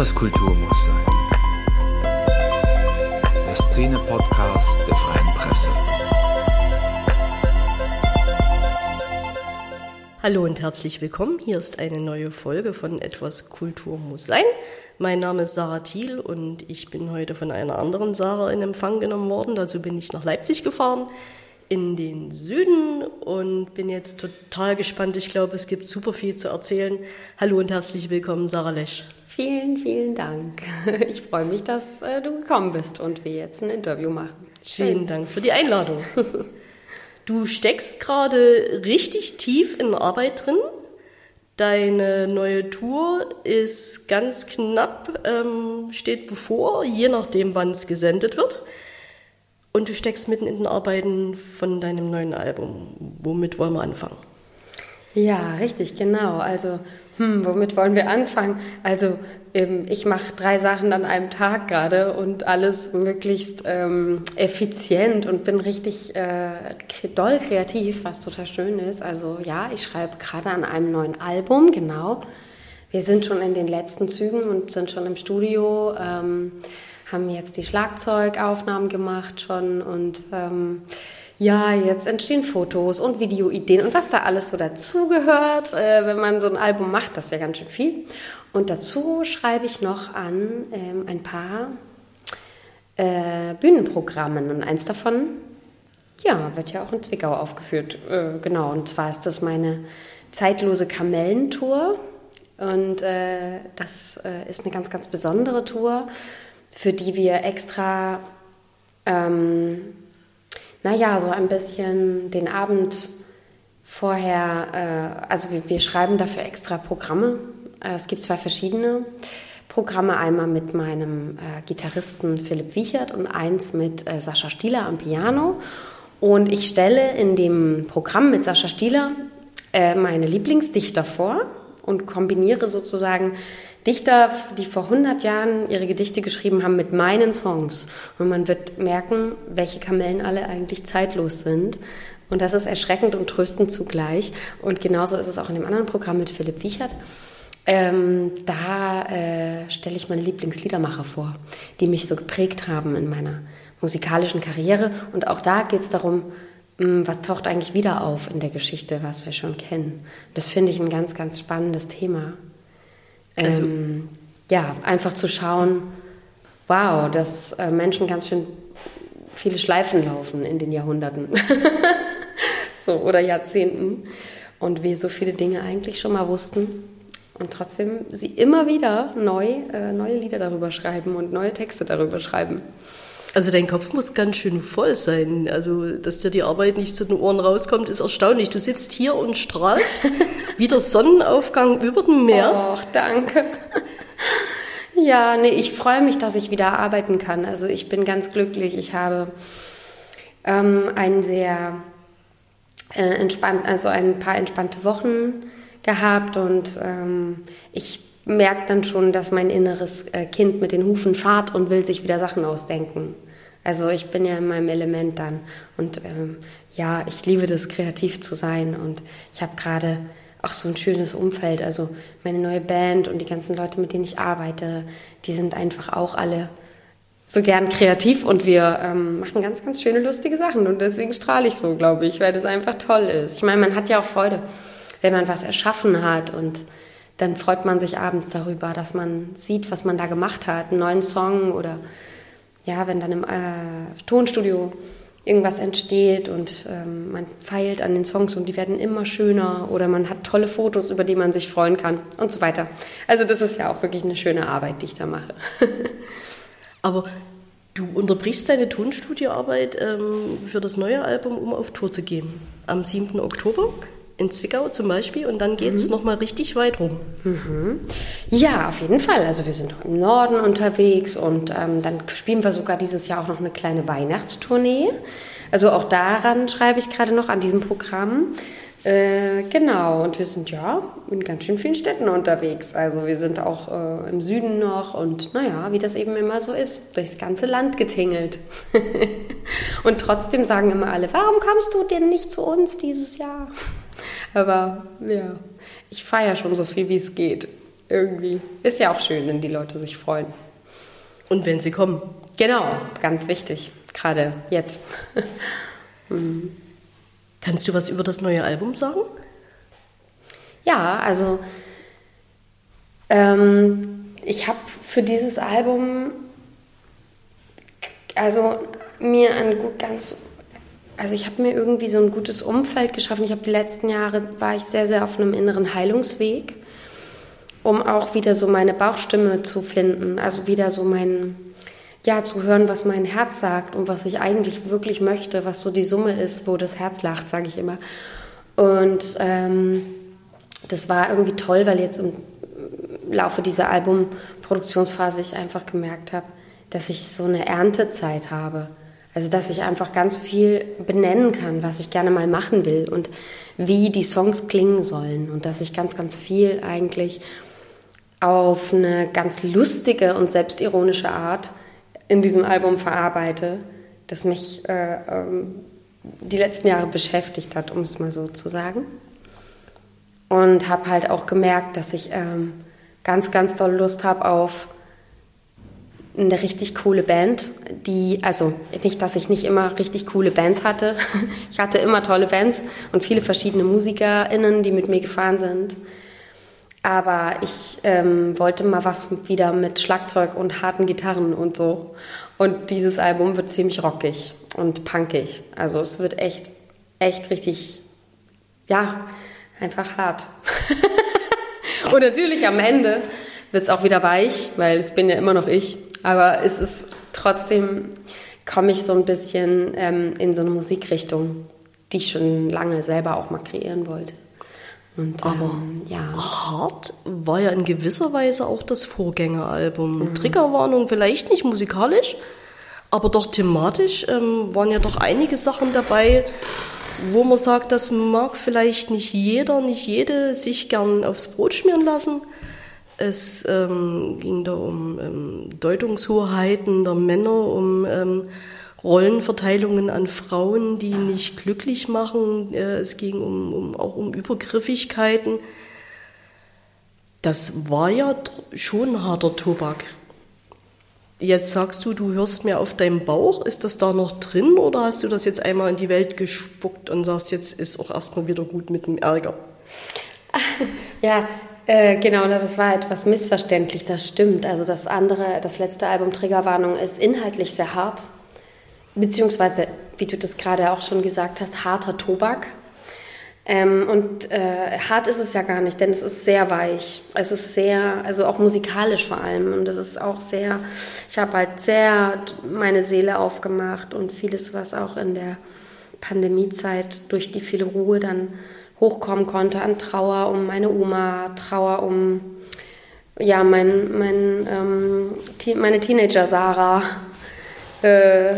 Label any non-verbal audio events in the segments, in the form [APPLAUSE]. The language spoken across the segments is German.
Etwas Kultur muss sein. Der Szene-Podcast der Freien Presse. Hallo und herzlich willkommen. Hier ist eine neue Folge von Etwas Kultur muss sein. Mein Name ist Sarah Thiel und ich bin heute von einer anderen Sarah in Empfang genommen worden. Dazu bin ich nach Leipzig gefahren, in den Süden und bin jetzt total gespannt. Ich glaube, es gibt super viel zu erzählen. Hallo und herzlich willkommen, Sarah Lesch. Vielen, vielen Dank. [LAUGHS] Ich freue mich, dass äh, du gekommen bist und wir jetzt ein Interview machen. Schön. Vielen Dank für die Einladung. [LAUGHS] Du steckst gerade richtig tief in Arbeit drin. Deine neue Tour ist ganz knapp, ähm, steht bevor, je nachdem, wann es gesendet wird. Und du steckst mitten in den Arbeiten von deinem neuen Album. Womit wollen wir anfangen? Ja, richtig, genau. Also hm, womit wollen wir anfangen? Also ähm, ich mache drei Sachen an einem Tag gerade und alles möglichst ähm, effizient und bin richtig äh, doll kreativ, was total schön ist. Also ja, ich schreibe gerade an einem neuen Album, genau. Wir sind schon in den letzten Zügen und sind schon im Studio, ähm, haben jetzt die Schlagzeugaufnahmen gemacht schon und ähm, ja, jetzt entstehen Fotos und Videoideen und was da alles so dazugehört, äh, wenn man so ein Album macht, das ist ja ganz schön viel. Und dazu schreibe ich noch an ähm, ein paar äh, Bühnenprogrammen und eins davon, ja, wird ja auch in Zwickau aufgeführt. Äh, genau, und zwar ist das meine zeitlose Kamellentour und äh, das äh, ist eine ganz, ganz besondere Tour, für die wir extra ähm, naja, so ein bisschen den Abend vorher, äh, also wir, wir, schreiben dafür extra Programme. Äh, es gibt zwei verschiedene Programme, einmal mit meinem äh, Gitarristen Philipp Wiechert und eins mit äh, Sascha Stieler am Piano. Und ich stelle in dem Programm mit Sascha Stieler äh, meine Lieblingsdichter vor und kombiniere sozusagen Dichter, die vor 100 Jahren ihre Gedichte geschrieben haben mit meinen Songs. Und man wird merken, welche Kamellen alle eigentlich zeitlos sind. Und das ist erschreckend und tröstend zugleich. Und genauso ist es auch in dem anderen Programm mit Philipp Wiechert. Ähm, da äh, stelle ich meine Lieblingsliedermacher vor, die mich so geprägt haben in meiner musikalischen Karriere. Und auch da geht es darum, hm, was taucht eigentlich wieder auf in der Geschichte, was wir schon kennen. Das finde ich ein ganz, ganz spannendes Thema. Also, ähm, ja, einfach zu schauen, wow, dass äh, Menschen ganz schön viele Schleifen laufen in den Jahrhunderten. [LAUGHS] So, oder Jahrzehnten. Und wir so viele Dinge eigentlich schon mal wussten. Und trotzdem sie immer wieder neu, äh, neue Lieder darüber schreiben und neue Texte darüber schreiben. Also dein Kopf muss ganz schön voll sein. Also, dass dir die Arbeit nicht zu den Ohren rauskommt, ist erstaunlich. Du sitzt hier und strahlst [LAUGHS] wie der Sonnenaufgang über dem Meer. Ach, danke. [LAUGHS] Ja, nee, ich freue mich, dass ich wieder arbeiten kann. Also ich bin ganz glücklich. Ich habe ähm, ein sehr äh, entspannt, also ein paar entspannte Wochen gehabt und ähm, ich merke dann schon, dass mein inneres äh, Kind mit den Hufen schart und will sich wieder Sachen ausdenken. Also ich bin ja in meinem Element dann und ähm, ja, ich liebe das, kreativ zu sein und ich habe gerade auch so ein schönes Umfeld. Also meine neue Band und die ganzen Leute, mit denen ich arbeite, die sind einfach auch alle so gern kreativ und wir ähm, machen ganz, ganz schöne, lustige Sachen und deswegen strahle ich so, glaube ich, weil das einfach toll ist. Ich meine, man hat ja auch Freude, wenn man was erschaffen hat und dann freut man sich abends darüber, dass man sieht, was man da gemacht hat, einen neuen Song oder ja, wenn dann im äh, Tonstudio irgendwas entsteht und ähm, man feilt an den Songs und die werden immer schöner oder man hat tolle Fotos, über die man sich freuen kann und so weiter. Also das ist ja auch wirklich eine schöne Arbeit, die ich da mache. [LAUGHS] Aber du unterbrichst deine Tonstudioarbeit ähm, für das neue Album, um auf Tour zu gehen. Am 7. Oktober in Zwickau zum Beispiel und dann geht es mhm. nochmal richtig weit rum. Mhm. Ja, auf jeden Fall. Also wir sind im Norden unterwegs und ähm, dann spielen wir sogar dieses Jahr auch noch eine kleine Weihnachtstournee. Also auch daran schreibe ich gerade noch an diesem Programm. Äh, genau, und wir sind ja in ganz schön vielen Städten unterwegs. Also wir sind auch äh, im Süden noch und naja, wie das eben immer so ist, durchs ganze Land getingelt. [LAUGHS] und trotzdem sagen immer alle, warum kommst du denn nicht zu uns dieses Jahr? Aber ja, ich feiere schon so viel, wie es geht. irgendwie. Ist ja auch schön, wenn die Leute sich freuen. Und wenn sie kommen. Genau, ganz wichtig, gerade jetzt. [LAUGHS] Kannst du was über das neue Album sagen? Ja, also ähm, ich habe für dieses Album also mir ein gut, ganz also ich habe mir irgendwie so ein gutes Umfeld geschaffen. Ich habe die letzten Jahre war ich sehr sehr auf einem inneren Heilungsweg, um auch wieder so meine Bauchstimme zu finden, also wieder so mein ja, zu hören, was mein Herz sagt und was ich eigentlich wirklich möchte, was so die Summe ist, wo das Herz lacht, sage ich immer. Und ähm, das war irgendwie toll, weil jetzt im Laufe dieser Albumproduktionsphase ich einfach gemerkt habe, dass ich so eine Erntezeit habe. Also dass ich einfach ganz viel benennen kann, was ich gerne mal machen will und wie die Songs klingen sollen. Und dass ich ganz, ganz viel eigentlich auf eine ganz lustige und selbstironische Art in diesem Album verarbeite, das mich äh, ähm, die letzten Jahre beschäftigt hat, um es mal so zu sagen. Und habe halt auch gemerkt, dass ich ähm, ganz, ganz doll Lust habe auf eine richtig coole Band, die, also nicht, dass ich nicht immer richtig coole Bands hatte. [LAUGHS] Ich hatte immer tolle Bands und viele verschiedene MusikerInnen, die mit mir gefahren sind. Aber ich ähm, wollte mal was wieder mit Schlagzeug und harten Gitarren und so. Und dieses Album wird ziemlich rockig und punkig. Also es wird echt, echt richtig, ja, einfach hart. [LAUGHS] und natürlich am Ende wird es auch wieder weich, weil es bin ja immer noch ich. Aber es ist trotzdem, komme ich so ein bisschen ähm, in so eine Musikrichtung, die ich schon lange selber auch mal kreieren wollte. Und, Aber ähm, ja. Hart war ja in gewisser Weise auch das Vorgängeralbum. Mhm. Triggerwarnung vielleicht nicht musikalisch, aber doch thematisch ähm, waren ja doch einige Sachen dabei, wo man sagt, das mag vielleicht nicht jeder, nicht jede sich gern aufs Brot schmieren lassen. Es ähm, ging da um ähm, Deutungshoheiten der Männer, um ähm, Rollenverteilungen an Frauen, die nicht glücklich machen. Äh, es ging um, um, auch um Übergriffigkeiten. Das war ja schon harter Tobak. Jetzt sagst du, du hörst mir auf deinem Bauch. Ist das da noch drin oder hast du das jetzt einmal in die Welt gespuckt und sagst, jetzt ist auch erstmal wieder gut mit dem Ärger? [LAUGHS] Ja, äh, genau, das war etwas missverständlich, das stimmt. Also das andere, das letzte Album Triggerwarnung ist inhaltlich sehr hart, beziehungsweise, wie du das gerade auch schon gesagt hast, harter Tobak. Ähm, und äh, hart ist es ja gar nicht, denn es ist sehr weich. Es ist sehr, also auch musikalisch vor allem. Und es ist auch sehr, ich habe halt sehr meine Seele aufgemacht und vieles, was auch in der Pandemiezeit durch die viele Ruhe dann hochkommen konnte an Trauer um meine Oma, Trauer um ja, mein, mein, ähm, meine Teenager Sarah, äh,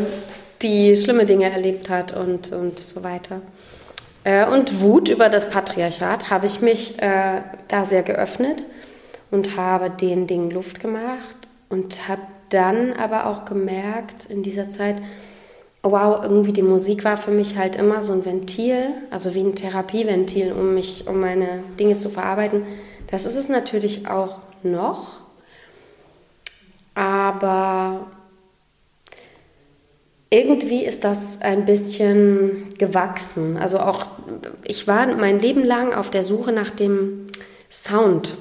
die schlimme Dinge erlebt hat und, und so weiter. Äh, und Wut über das Patriarchat habe ich mich äh, da sehr geöffnet und habe den Dingen Luft gemacht und habe dann aber auch gemerkt in dieser Zeit, wow, irgendwie die Musik war für mich halt immer so ein Ventil, also wie ein Therapieventil, um mich, um meine Dinge zu verarbeiten. Das ist es natürlich auch noch, aber irgendwie ist das ein bisschen gewachsen. Also auch ich war mein Leben lang auf der Suche nach dem Sound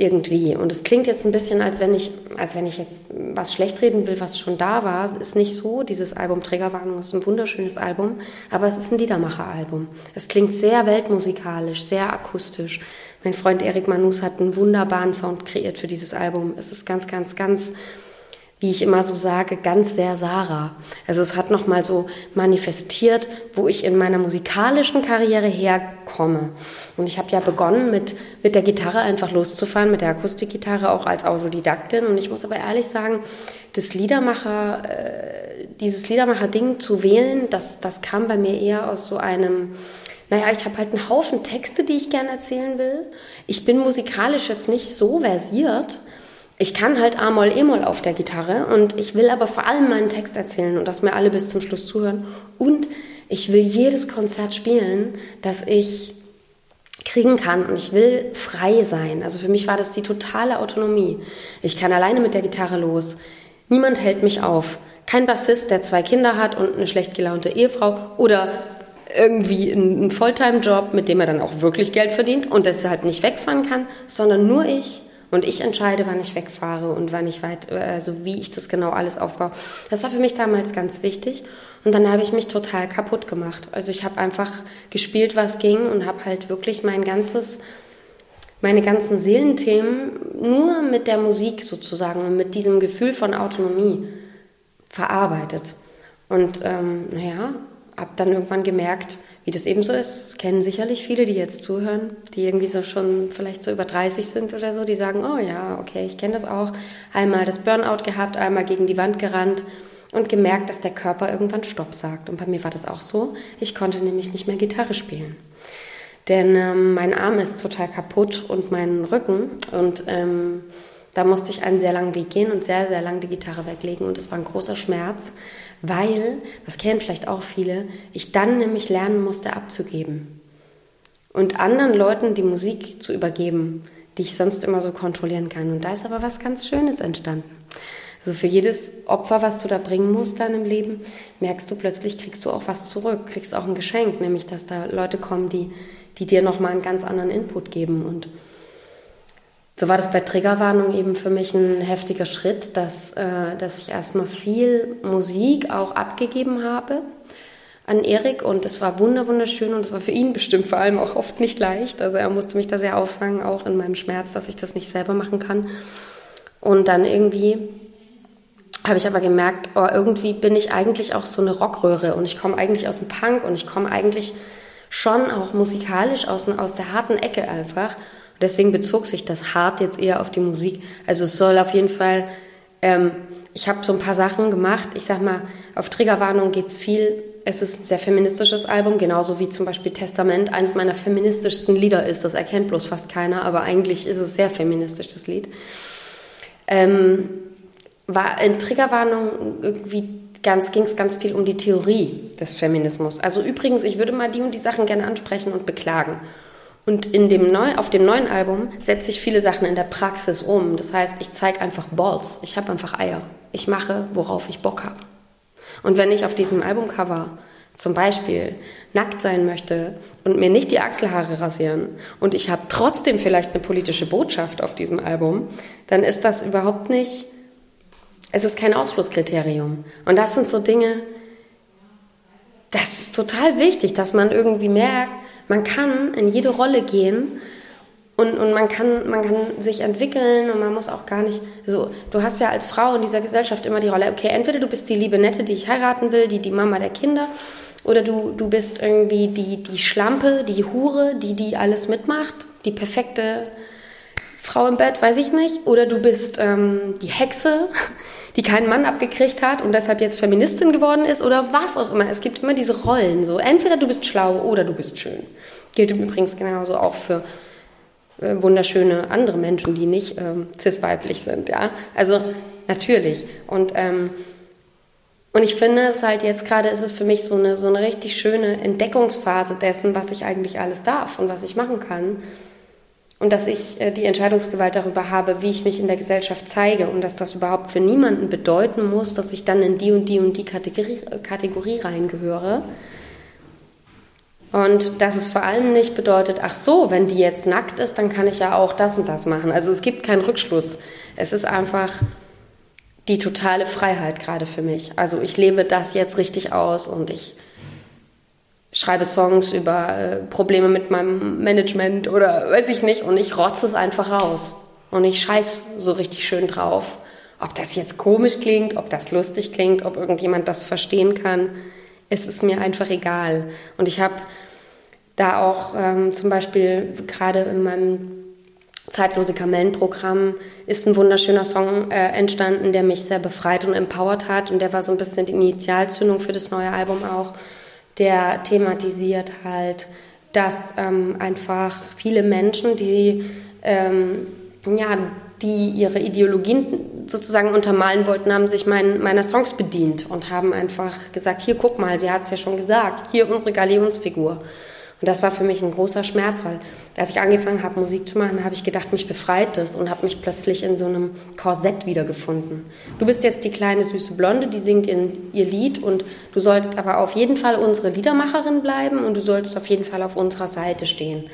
irgendwie. Und es klingt jetzt ein bisschen, als wenn ich, als wenn ich jetzt was schlecht reden will, was schon da war. Es ist nicht so. Dieses Album Trägerwarnung ist ein wunderschönes Album, aber es ist ein Liedermacher-Album. Es klingt sehr weltmusikalisch, sehr akustisch. Mein Freund Erik Manus hat einen wunderbaren Sound kreiert für dieses Album. Es ist ganz, ganz, ganz wie ich immer so sage, ganz sehr Sarah. Also es hat nochmal so manifestiert, wo ich in meiner musikalischen Karriere herkomme. Und ich habe ja begonnen mit, mit der Gitarre einfach loszufahren, mit der Akustikgitarre auch als Autodidaktin. Und ich muss aber ehrlich sagen, das Liedermacher, äh, dieses Liedermacher-Ding zu wählen, das, das kam bei mir eher aus so einem, naja, ich habe halt einen Haufen Texte, die ich gerne erzählen will. Ich bin musikalisch jetzt nicht so versiert, ich kann halt A-Moll, E-Moll auf der Gitarre und ich will aber vor allem meinen Text erzählen und dass mir alle bis zum Schluss zuhören. Und ich will jedes Konzert spielen, das ich kriegen kann und ich will frei sein. Also für mich war das die totale Autonomie. Ich kann alleine mit der Gitarre los. Niemand hält mich auf. Kein Bassist, der zwei Kinder hat und eine schlecht gelaunte Ehefrau oder irgendwie einen Volltime-Job, mit dem er dann auch wirklich Geld verdient und deshalb nicht wegfahren kann, sondern nur ich. Und ich entscheide, wann ich wegfahre und wann ich weit, also wie ich das genau alles aufbaue. Das war für mich damals ganz wichtig. Und dann habe ich mich total kaputt gemacht. Also ich habe einfach gespielt, was ging und habe halt wirklich mein ganzes, meine ganzen Seelenthemen nur mit der Musik sozusagen und mit diesem Gefühl von Autonomie verarbeitet. Und ähm, naja, habe dann irgendwann gemerkt, wie das eben so ist. Kennen sicherlich viele, die jetzt zuhören, die irgendwie so schon vielleicht so über 30 sind oder so, die sagen, oh ja, okay, ich kenne das auch. Einmal das Burnout gehabt, einmal gegen die Wand gerannt und gemerkt, dass der Körper irgendwann Stopp sagt. Und bei mir war das auch so. Ich konnte nämlich nicht mehr Gitarre spielen. Denn ähm, mein Arm ist total kaputt und mein Rücken. Und ähm, da musste ich einen sehr langen Weg gehen und sehr, sehr lang die Gitarre weglegen. Und es war ein großer Schmerz, weil, das kennen vielleicht auch viele, ich dann nämlich lernen musste abzugeben. Und anderen Leuten die Musik zu übergeben, die ich sonst immer so kontrollieren kann. Und da ist aber was ganz Schönes entstanden. Also für jedes Opfer, was du da bringen musst dann im Leben, merkst du plötzlich, kriegst du auch was zurück, kriegst auch ein Geschenk, nämlich dass da Leute kommen, die, die dir nochmal einen ganz anderen Input geben. Und so war das bei Triggerwarnung eben für mich ein heftiger Schritt, dass, äh, dass ich erstmal viel Musik auch abgegeben habe an Erik und es war wunderschön und es war für ihn bestimmt vor allem auch oft nicht leicht. Also er musste mich da sehr auffangen, auch in meinem Schmerz, dass ich das nicht selber machen kann. Und dann irgendwie habe ich aber gemerkt, oh, irgendwie bin ich eigentlich auch so eine Rockröhre und ich komme eigentlich aus dem Punk und ich komme eigentlich schon auch musikalisch aus, aus der harten Ecke einfach. Deswegen bezog sich das hart jetzt eher auf die Musik. Also es soll auf jeden Fall, ähm, ich habe so ein paar Sachen gemacht. Ich sag mal, auf Triggerwarnung geht's viel. Es ist ein sehr feministisches Album, genauso wie zum Beispiel Testament eines meiner feministischsten Lieder ist. Das erkennt bloß fast keiner, aber eigentlich ist es sehr feministisch, das Lied. Ähm, war in Triggerwarnung irgendwie ganz, ging es ganz viel um die Theorie des Feminismus. Also übrigens, ich würde mal die und die Sachen gerne ansprechen und beklagen. Und in dem neu, auf dem neuen Album setze ich viele Sachen in der Praxis um. Das heißt, ich zeige einfach Balls. Ich habe einfach Eier. Ich mache, worauf ich Bock habe. Und wenn ich auf diesem Albumcover zum Beispiel nackt sein möchte und mir nicht die Achselhaare rasieren und ich habe trotzdem vielleicht eine politische Botschaft auf diesem Album, dann ist das überhaupt nicht es ist kein Ausschlusskriterium. Und das sind so Dinge, das ist total wichtig, dass man irgendwie merkt, man kann in jede Rolle gehen und, und man, kann, man kann sich entwickeln und man muss auch gar nicht so. Du hast ja als Frau in dieser Gesellschaft immer die Rolle, okay, entweder du bist die liebe Nette, die ich heiraten will, die die Mama der Kinder, oder du, du bist irgendwie die, die Schlampe, die Hure, die die alles mitmacht, die perfekte Frau im Bett, weiß ich nicht. Oder du bist ähm, die Hexe, [LAUGHS] die keinen Mann abgekriegt hat und deshalb jetzt Feministin geworden ist oder was auch immer. Es gibt immer diese Rollen so. Entweder du bist schlau oder du bist schön. Gilt übrigens genauso auch für äh, wunderschöne andere Menschen, die nicht ähm, cis-weiblich sind. Ja? Also natürlich. Und, ähm, und ich finde es halt jetzt gerade ist es für mich so eine, so eine richtig schöne Entdeckungsphase dessen, was ich eigentlich alles darf und was ich machen kann und dass ich äh, die Entscheidungsgewalt darüber habe, wie ich mich in der Gesellschaft zeige und dass das überhaupt für niemanden bedeuten muss, dass ich dann in die und die und die Kategorie, Kategorie reingehöre. Und dass es vor allem nicht bedeutet, ach so, wenn die jetzt nackt ist, dann kann ich ja auch das und das machen. Also es gibt keinen Rückschluss. Es ist einfach die totale Freiheit gerade für mich. Also ich lebe das jetzt richtig aus und ich schreibe Songs über äh, Probleme mit meinem Management oder weiß ich nicht und ich rotze es einfach raus und ich scheiß so richtig schön drauf. Ob das jetzt komisch klingt, ob das lustig klingt, ob irgendjemand das verstehen kann, es ist mir einfach egal. Und ich habe da auch ähm, zum Beispiel gerade in meinem Zeitlose Kamellen-Programm ist ein wunderschöner Song äh, entstanden, der mich sehr befreit und empowert hat und der war so ein bisschen die Initialzündung für das neue Album auch der thematisiert halt, dass ähm, einfach viele Menschen, die ähm, ja, die ihre Ideologien sozusagen untermalen wollten, haben sich mein, meiner Songs bedient und haben einfach gesagt, hier guck mal, sie hat es ja schon gesagt, hier unsere Galionsfigur. Und das war für mich ein großer Schmerz, weil als ich angefangen habe, Musik zu machen, habe ich gedacht, mich befreit das und habe mich plötzlich in so einem Korsett wiedergefunden. Du bist jetzt die kleine süße Blonde, die singt in, ihr Lied und du sollst aber auf jeden Fall unsere Liedermacherin bleiben und du sollst auf jeden Fall auf unserer Seite stehen.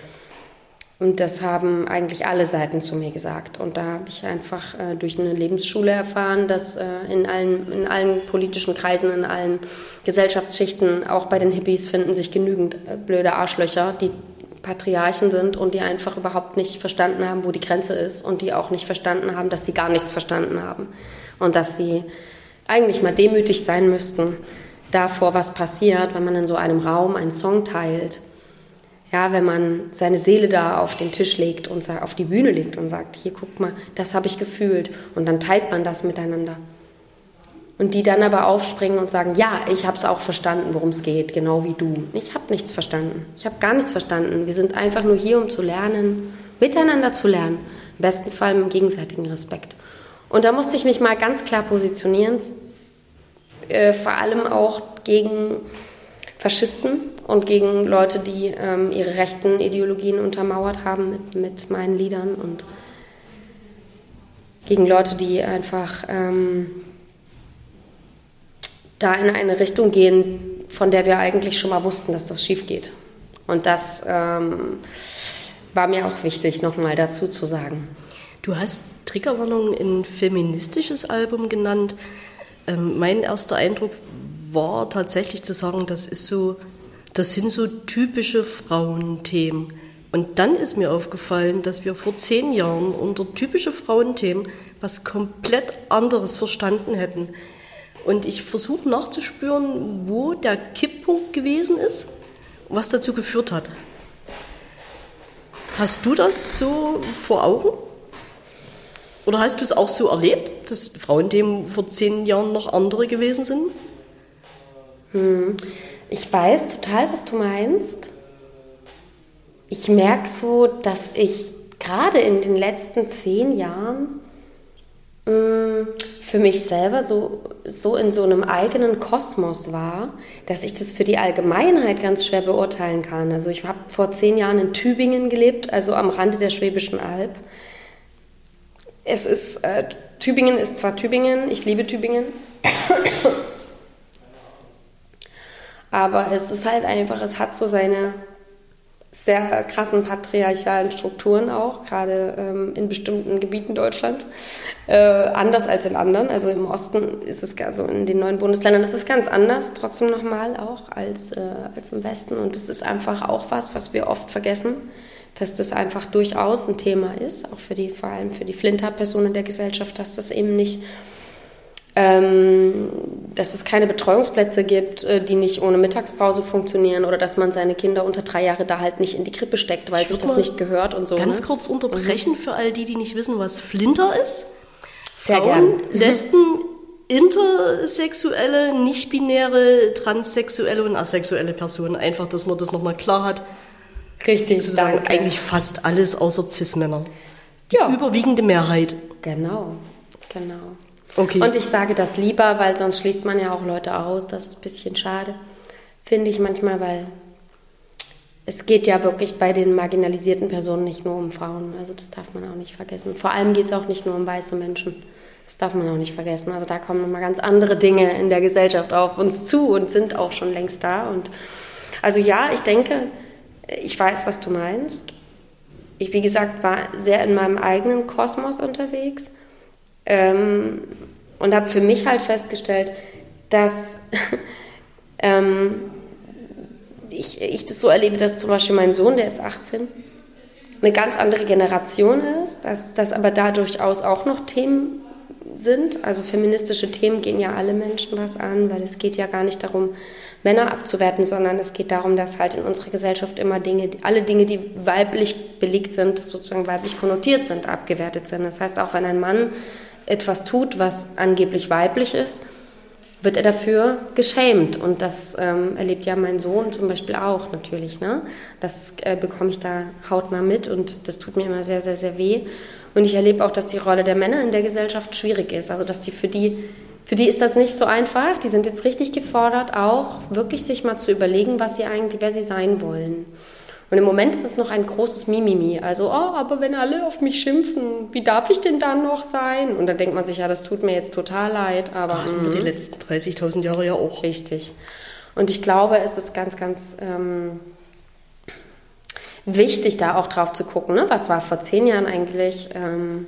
Und das haben eigentlich alle Seiten zu mir gesagt. Und da habe ich einfach äh, durch eine Lebensschule erfahren, dass äh, in, allen, in allen politischen Kreisen, in allen Gesellschaftsschichten, auch bei den Hippies, finden sich genügend äh, blöde Arschlöcher, die Patriarchen sind und die einfach überhaupt nicht verstanden haben, wo die Grenze ist und die auch nicht verstanden haben, dass sie gar nichts verstanden haben. Und dass sie eigentlich mal demütig sein müssten davor, was passiert, wenn man in so einem Raum einen Song teilt ja, wenn man seine Seele da auf den Tisch legt und auf die Bühne legt und sagt, hier guck mal, das habe ich gefühlt und dann teilt man das miteinander. Und die dann aber aufspringen und sagen, ja, ich habe es auch verstanden, worum es geht, genau wie du. Ich habe nichts verstanden. Ich habe gar nichts verstanden. Wir sind einfach nur hier, um zu lernen, miteinander zu lernen. Im besten Fall mit gegenseitigen Respekt. Und da musste ich mich mal ganz klar positionieren, äh, vor allem auch gegen Faschisten und gegen Leute, die ähm, ihre rechten Ideologien untermauert haben mit, mit meinen Liedern und gegen Leute, die einfach ähm, da in eine Richtung gehen, von der wir eigentlich schon mal wussten, dass das schief geht. Und das ähm, war mir auch wichtig, nochmal dazu zu sagen. Du hast Triggerwarnung ein feministisches Album genannt. Ähm, mein erster Eindruck war tatsächlich zu sagen, das ist so, das sind so typische Frauenthemen. Und dann ist mir aufgefallen, dass wir vor zehn Jahren unter typische Frauenthemen was komplett anderes verstanden hätten. Und ich versuche nachzuspüren, wo der Kipppunkt gewesen ist, was dazu geführt hat. Hast du das so vor Augen? Oder hast du es auch so erlebt, dass Frauenthemen vor zehn Jahren noch andere gewesen sind? Hm. Ich weiß total, was du meinst. Ich merke so, dass ich gerade in den letzten zehn Jahren hm, für mich selber so, so in so einem eigenen Kosmos war, dass ich das für die Allgemeinheit ganz schwer beurteilen kann. Also ich habe vor zehn Jahren in Tübingen gelebt, also am Rande der Schwäbischen Alb. Es ist, äh, Tübingen ist zwar Tübingen, ich liebe Tübingen, aber es ist halt einfach, es hat so seine sehr krassen patriarchalen Strukturen auch, gerade ähm, in bestimmten Gebieten Deutschlands, äh, anders als in anderen. Also im Osten ist es, also in den neuen Bundesländern ist es ganz anders, trotzdem nochmal auch als, äh, als im Westen. Und es ist einfach auch was, was wir oft vergessen, dass das einfach durchaus ein Thema ist, auch für die, vor allem für die Flinter-Personen der Gesellschaft, dass das eben nicht ähm, dass es keine Betreuungsplätze gibt, äh, die nicht ohne Mittagspause funktionieren oder dass man seine Kinder unter drei Jahre da halt nicht in die Krippe steckt, weil ich sich das nicht gehört und so. Ganz ne? kurz unterbrechen mhm. für all die, die nicht wissen, was Flinter ist. Sehr Frauen, gern. [LAUGHS] Lesben, intersexuelle, nicht-binäre, transsexuelle und asexuelle Personen. Einfach, dass man das nochmal klar hat. Richtig, sozusagen danke. eigentlich fast alles außer Cis-Männer. Die ja. überwiegende Mehrheit. Genau, genau. Okay. Und ich sage das lieber, weil sonst schließt man ja auch Leute aus. Das ist ein bisschen schade, finde ich manchmal, weil es geht ja wirklich bei den marginalisierten Personen nicht nur um Frauen. Also das darf man auch nicht vergessen. Vor allem geht es auch nicht nur um weiße Menschen. Das darf man auch nicht vergessen. Also da kommen nochmal ganz andere Dinge in der Gesellschaft auf uns zu und sind auch schon längst da. Und also ja, ich denke, ich weiß, was du meinst. Ich, wie gesagt, war sehr in meinem eigenen Kosmos unterwegs. Ähm, und habe für mich halt festgestellt, dass [LAUGHS] ähm, ich, ich das so erlebe, dass zum Beispiel mein Sohn, der ist 18, eine ganz andere Generation ist, dass, dass aber da durchaus auch noch Themen sind. Also feministische Themen gehen ja alle Menschen was an, weil es geht ja gar nicht darum, Männer abzuwerten, sondern es geht darum, dass halt in unserer Gesellschaft immer Dinge, alle Dinge, die weiblich belegt sind, sozusagen weiblich konnotiert sind, abgewertet sind. Das heißt, auch wenn ein Mann etwas tut, was angeblich weiblich ist, wird er dafür geschämt. Und das ähm, erlebt ja mein Sohn zum Beispiel auch natürlich. Ne? Das äh, bekomme ich da hautnah mit und das tut mir immer sehr, sehr, sehr weh. Und ich erlebe auch, dass die Rolle der Männer in der Gesellschaft schwierig ist. Also dass die für die für die ist das nicht so einfach. Die sind jetzt richtig gefordert, auch wirklich sich mal zu überlegen, was sie eigentlich, wer sie sein wollen. Und im Moment ist es noch ein großes Mimimi. Also, oh, aber wenn alle auf mich schimpfen, wie darf ich denn dann noch sein? Und dann denkt man sich, ja, das tut mir jetzt total leid, aber. Ach, die letzten 30.000 Jahre ja auch. Richtig. Und ich glaube, es ist ganz, ganz ähm, wichtig, da auch drauf zu gucken. Ne? Was war vor zehn Jahren eigentlich? Ähm,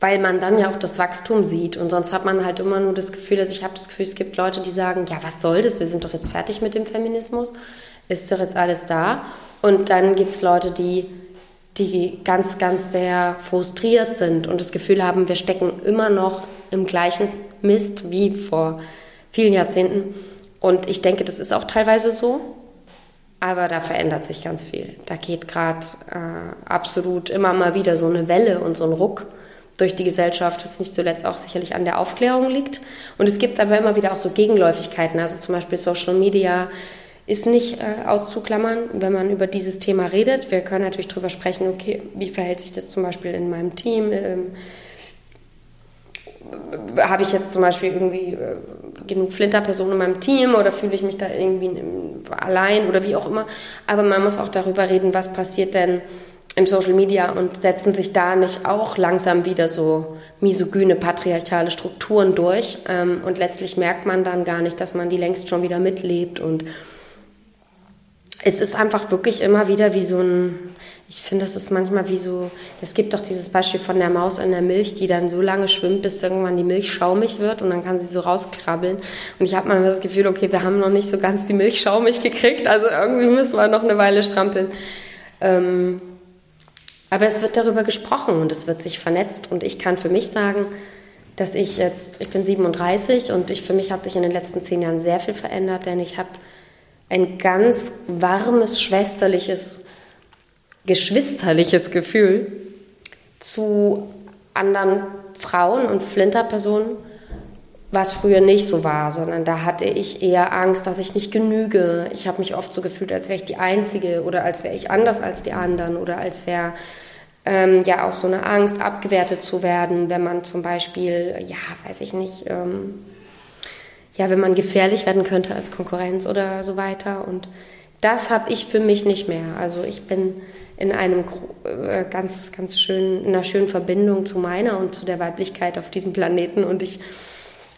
weil man dann ja auch das Wachstum sieht. Und sonst hat man halt immer nur das Gefühl, also ich habe das Gefühl, es gibt Leute, die sagen, ja, was soll das? Wir sind doch jetzt fertig mit dem Feminismus. Ist doch jetzt alles da. Und dann gibt es Leute, die, die ganz, ganz sehr frustriert sind und das Gefühl haben, wir stecken immer noch im gleichen Mist wie vor vielen Jahrzehnten. Und ich denke, das ist auch teilweise so. Aber da verändert sich ganz viel. Da geht gerade äh, absolut immer mal wieder so eine Welle und so ein Ruck durch die Gesellschaft, was nicht zuletzt auch sicherlich an der Aufklärung liegt. Und es gibt aber immer wieder auch so Gegenläufigkeiten. Also zum Beispiel Social Media ist nicht äh, auszuklammern, wenn man über dieses Thema redet. Wir können natürlich darüber sprechen, okay, wie verhält sich das zum Beispiel in meinem Team? Ähm, habe ich jetzt zum Beispiel irgendwie äh, genug Flinterpersonen in meinem Team oder fühle ich mich da irgendwie allein oder wie auch immer. Aber man muss auch darüber reden, was passiert denn im Social Media und setzen sich da nicht auch langsam wieder so misogyne, patriarchale Strukturen durch. Ähm, und letztlich merkt man dann gar nicht, dass man die längst schon wieder mitlebt. Und es ist einfach wirklich immer wieder wie so ein, ich finde, das ist manchmal wie so, es gibt doch dieses Beispiel von der Maus in der Milch, die dann so lange schwimmt, bis irgendwann die Milch schaumig wird und dann kann sie so rauskrabbeln. Und ich habe manchmal das Gefühl, okay, wir haben noch nicht so ganz die Milch schaumig gekriegt, also irgendwie müssen wir noch eine Weile strampeln. Ähm, aber es wird darüber gesprochen und es wird sich vernetzt. Und ich kann für mich sagen, dass ich jetzt, ich bin 37 und ich, für mich hat sich in den letzten zehn Jahren sehr viel verändert, denn ich habe ein ganz warmes, schwesterliches, geschwisterliches Gefühl zu anderen Frauen und Flinterpersonen, was früher nicht so war, sondern da hatte ich eher Angst, dass ich nicht genüge. Ich habe mich oft so gefühlt, als wäre ich die Einzige oder als wäre ich anders als die anderen oder als wäre ähm, ja auch so eine Angst, abgewertet zu werden, wenn man zum Beispiel, ja, weiß ich nicht, ähm, ja, wenn man gefährlich werden könnte als Konkurrenz oder so weiter. Und das habe ich für mich nicht mehr. Also ich bin in einem äh, ganz, ganz schön, in einer schönen Verbindung zu meiner und zu der Weiblichkeit auf diesem Planeten und ich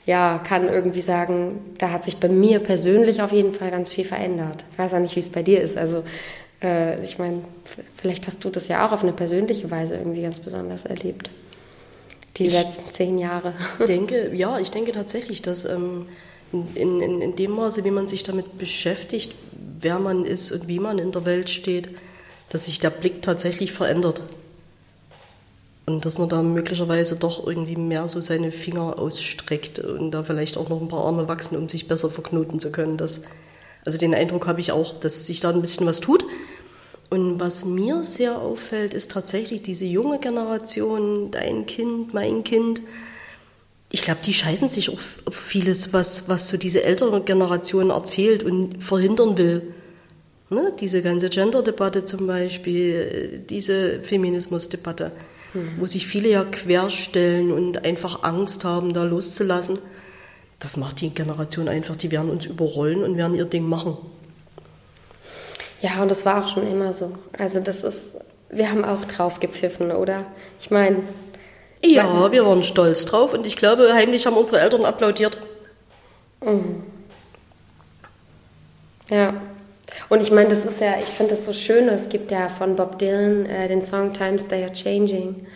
ja, kann irgendwie sagen, da hat sich bei mir persönlich auf jeden Fall ganz viel verändert. Ich weiß auch nicht, wie es bei dir ist. Also äh, ich meine, vielleicht hast du das ja auch auf eine persönliche Weise irgendwie ganz besonders erlebt. Die ich letzten zehn Jahre. denke, [LAUGHS] ja, ich denke tatsächlich, dass ähm, in, in, in dem Maße, wie man sich damit beschäftigt, wer man ist und wie man in der Welt steht, dass sich der Blick tatsächlich verändert. Und dass man da möglicherweise doch irgendwie mehr so seine Finger ausstreckt und da vielleicht auch noch ein paar Arme wachsen, um sich besser verknoten zu können. Das, also den Eindruck habe ich auch, dass sich da ein bisschen was tut. Und was mir sehr auffällt, ist tatsächlich diese junge Generation, dein Kind, mein Kind. Ich glaube, die scheißen sich auf, auf vieles, was, was so diese ältere Generation erzählt und verhindern will. Ne? Diese ganze Gender-Debatte zum Beispiel, diese Feminismus-Debatte, mhm. wo sich viele ja querstellen und einfach Angst haben, da loszulassen. Das macht die Generation einfach, die werden uns überrollen und werden ihr Ding machen. Ja, und das war auch schon immer so. Also das ist, wir haben auch drauf gepfiffen, oder? Ich meine. Ja, wir waren stolz drauf und ich glaube, heimlich haben unsere Eltern applaudiert. Mhm. Ja. Und ich meine, das ist ja, ich finde das so schön, es gibt ja von Bob Dylan äh, den Song Times They Are Changing.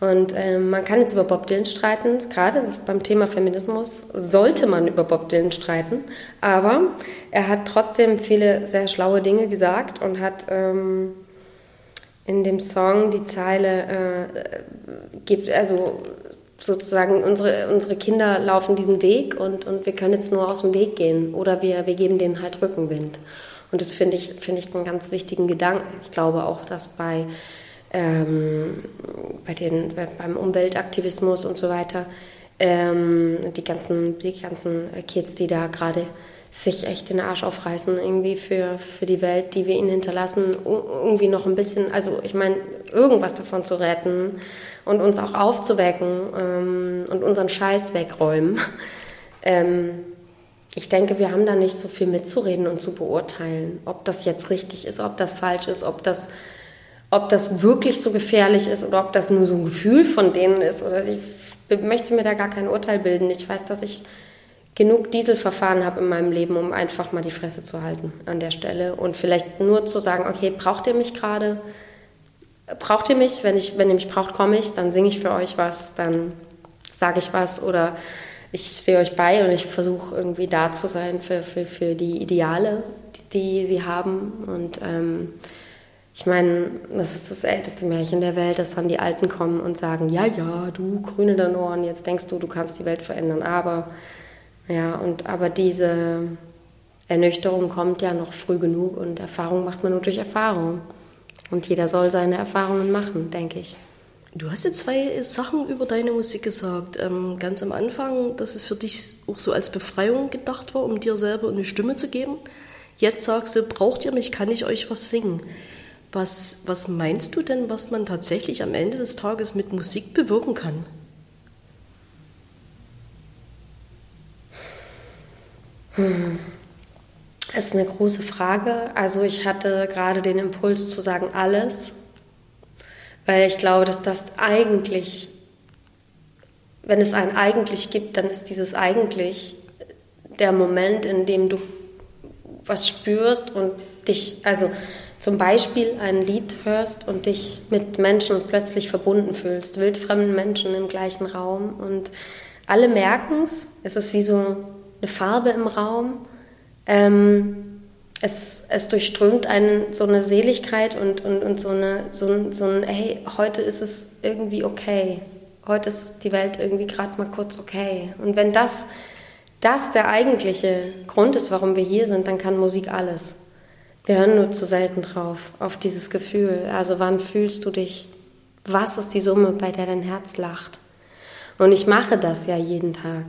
Und ähm, man kann jetzt über Bob Dylan streiten, gerade beim Thema Feminismus sollte man über Bob Dylan streiten, aber er hat trotzdem viele sehr schlaue Dinge gesagt und hat ähm, in dem Song die Zeile, äh, gibt, also sozusagen unsere, unsere Kinder laufen diesen Weg und, und wir können jetzt nur aus dem Weg gehen oder wir, wir geben denen halt Rückenwind. Und das finde ich, finde ich einen ganz wichtigen Gedanken. Ich glaube auch, dass bei ähm, bei den, beim Umweltaktivismus und so weiter. Ähm, die, ganzen, die ganzen Kids, die da gerade sich echt den Arsch aufreißen, irgendwie für, für die Welt, die wir ihnen hinterlassen, irgendwie noch ein bisschen, also ich meine, irgendwas davon zu retten und uns auch aufzuwecken ähm, und unseren Scheiß wegräumen. [LAUGHS] Ähm, ich denke, wir haben da nicht so viel mitzureden und zu beurteilen, ob das jetzt richtig ist, ob das falsch ist, ob das, ob das wirklich so gefährlich ist oder ob das nur so ein Gefühl von denen ist. Oder ich möchte mir da gar kein Urteil bilden. Ich weiß, dass ich genug Dieselverfahren habe in meinem Leben, um einfach mal die Fresse zu halten an der Stelle und vielleicht nur zu sagen, okay, braucht ihr mich gerade? Braucht ihr mich? Wenn, ich, wenn ihr mich braucht, komme ich, dann singe ich für euch was, dann sage ich was oder ich stehe euch bei und ich versuche irgendwie da zu sein für, für, für die Ideale, die, die sie haben. Und ähm, ich meine, das ist das älteste Märchen der Welt, dass dann die Alten kommen und sagen, ja, ja, du grüne deine Ohren, jetzt denkst du, du kannst die Welt verändern. Aber, ja, und aber diese Ernüchterung kommt ja noch früh genug und Erfahrung macht man nur durch Erfahrung. Und jeder soll seine Erfahrungen machen, denke ich. Du hast jetzt zwei Sachen über deine Musik gesagt. Ähm, ganz am Anfang, dass es für dich auch so als Befreiung gedacht war, um dir selber eine Stimme zu geben. Jetzt sagst du, braucht ihr mich, kann ich euch was singen. Was, was meinst du denn, was man tatsächlich am Ende des Tages mit Musik bewirken kann? Hm. Das ist eine große Frage. Also ich hatte gerade den Impuls zu sagen, alles. Weil ich glaube, dass das eigentlich, wenn es ein eigentlich gibt, dann ist dieses eigentlich der Moment, in dem du was spürst und dich, also zum Beispiel ein Lied hörst und dich mit Menschen plötzlich verbunden fühlst, wildfremden Menschen im gleichen Raum und alle merken es, es ist wie so eine Farbe im Raum. Ähm, es, es durchströmt einen so eine Seligkeit und, und, und so, eine, so, so ein, hey, heute ist es irgendwie okay. Heute ist die Welt irgendwie gerade mal kurz okay. Und wenn das, das der eigentliche Grund ist, warum wir hier sind, dann kann Musik alles. Wir hören nur zu selten drauf, auf dieses Gefühl. Also wann fühlst du dich? Was ist die Summe, bei der dein Herz lacht? Und ich mache das ja jeden Tag.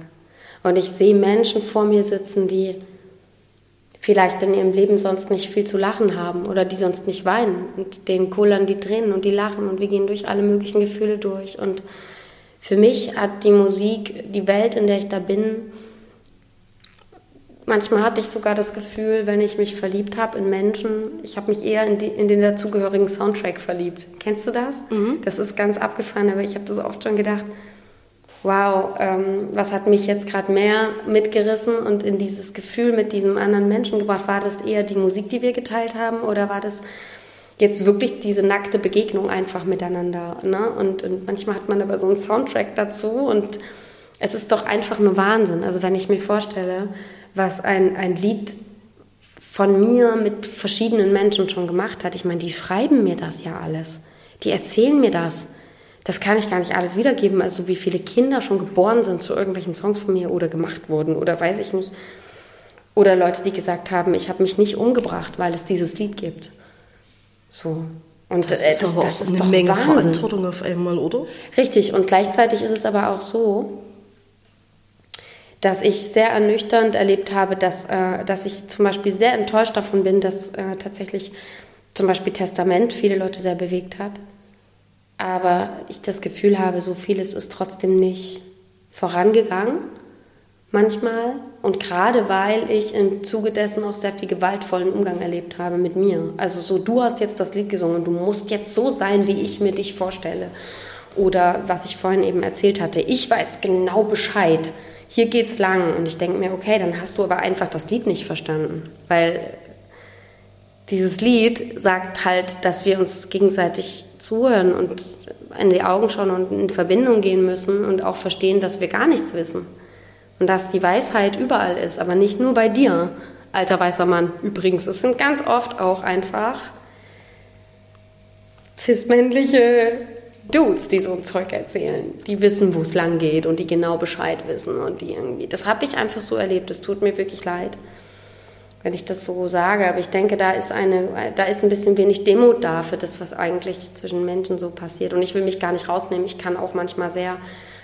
Und ich sehe Menschen vor mir sitzen, die vielleicht in ihrem Leben sonst nicht viel zu lachen haben oder die sonst nicht weinen und denen kullern die Tränen und die lachen und wir gehen durch alle möglichen Gefühle durch und für mich hat die Musik, die Welt, in der ich da bin, manchmal hatte ich sogar das Gefühl, wenn ich mich verliebt habe in Menschen, ich habe mich eher in, die, in, den dazugehörigen Soundtrack verliebt. Kennst du das? Mhm. Das ist ganz abgefahren, aber ich habe das oft schon gedacht, wow, ähm, was hat mich jetzt gerade mehr mitgerissen und in dieses Gefühl mit diesem anderen Menschen gebracht? War das eher die Musik, die wir geteilt haben oder war das jetzt wirklich diese nackte Begegnung einfach miteinander? Ne? Und, und manchmal hat man aber so einen Soundtrack dazu und es ist doch einfach nur Wahnsinn. Also wenn ich mir vorstelle, was ein, ein Lied von mir mit verschiedenen Menschen schon gemacht hat. Ich meine, die schreiben mir das ja alles. Die erzählen mir das das kann ich gar nicht alles wiedergeben. Also wie viele Kinder schon geboren sind zu irgendwelchen Songs von mir oder gemacht wurden oder weiß ich nicht. Oder Leute, die gesagt haben, ich habe mich nicht umgebracht, weil es dieses Lied gibt. So. Und das, ist, das, aber das ist eine Menge Wahnsinn. Verantwortung auf einmal, oder? Richtig. Und gleichzeitig ist es aber auch so, dass ich sehr ernüchternd erlebt habe, dass, äh, dass ich zum Beispiel sehr enttäuscht davon bin, dass äh, tatsächlich zum Beispiel Testament viele Leute sehr bewegt hat aber ich das Gefühl habe, so vieles ist trotzdem nicht vorangegangen manchmal und gerade weil ich im Zuge dessen auch sehr viel gewaltvollen Umgang erlebt habe mit mir. Also so, du hast jetzt das Lied gesungen, du musst jetzt so sein, wie ich mir dich vorstelle. Oder was ich vorhin eben erzählt hatte, ich weiß genau Bescheid. Hier geht's lang und ich denke mir, okay, dann hast du aber einfach das Lied nicht verstanden, weil dieses Lied sagt halt, dass wir uns gegenseitig zuhören und in die Augen schauen und in Verbindung gehen müssen und auch verstehen, dass wir gar nichts wissen. Und dass die Weisheit überall ist, aber nicht nur bei dir, alter weißer Mann. Übrigens, es sind ganz oft auch einfach cis-männliche Dudes, die so ein Zeug erzählen. Die wissen, wo es lang geht und die genau Bescheid wissen und die irgendwie. Das habe ich einfach so erlebt. Es tut mir wirklich leid wenn ich das so sage. Aber ich denke, da ist, eine, da ist ein bisschen wenig Demut da für das, was eigentlich zwischen Menschen so passiert. Und ich will mich gar nicht rausnehmen. Ich kann auch manchmal sehr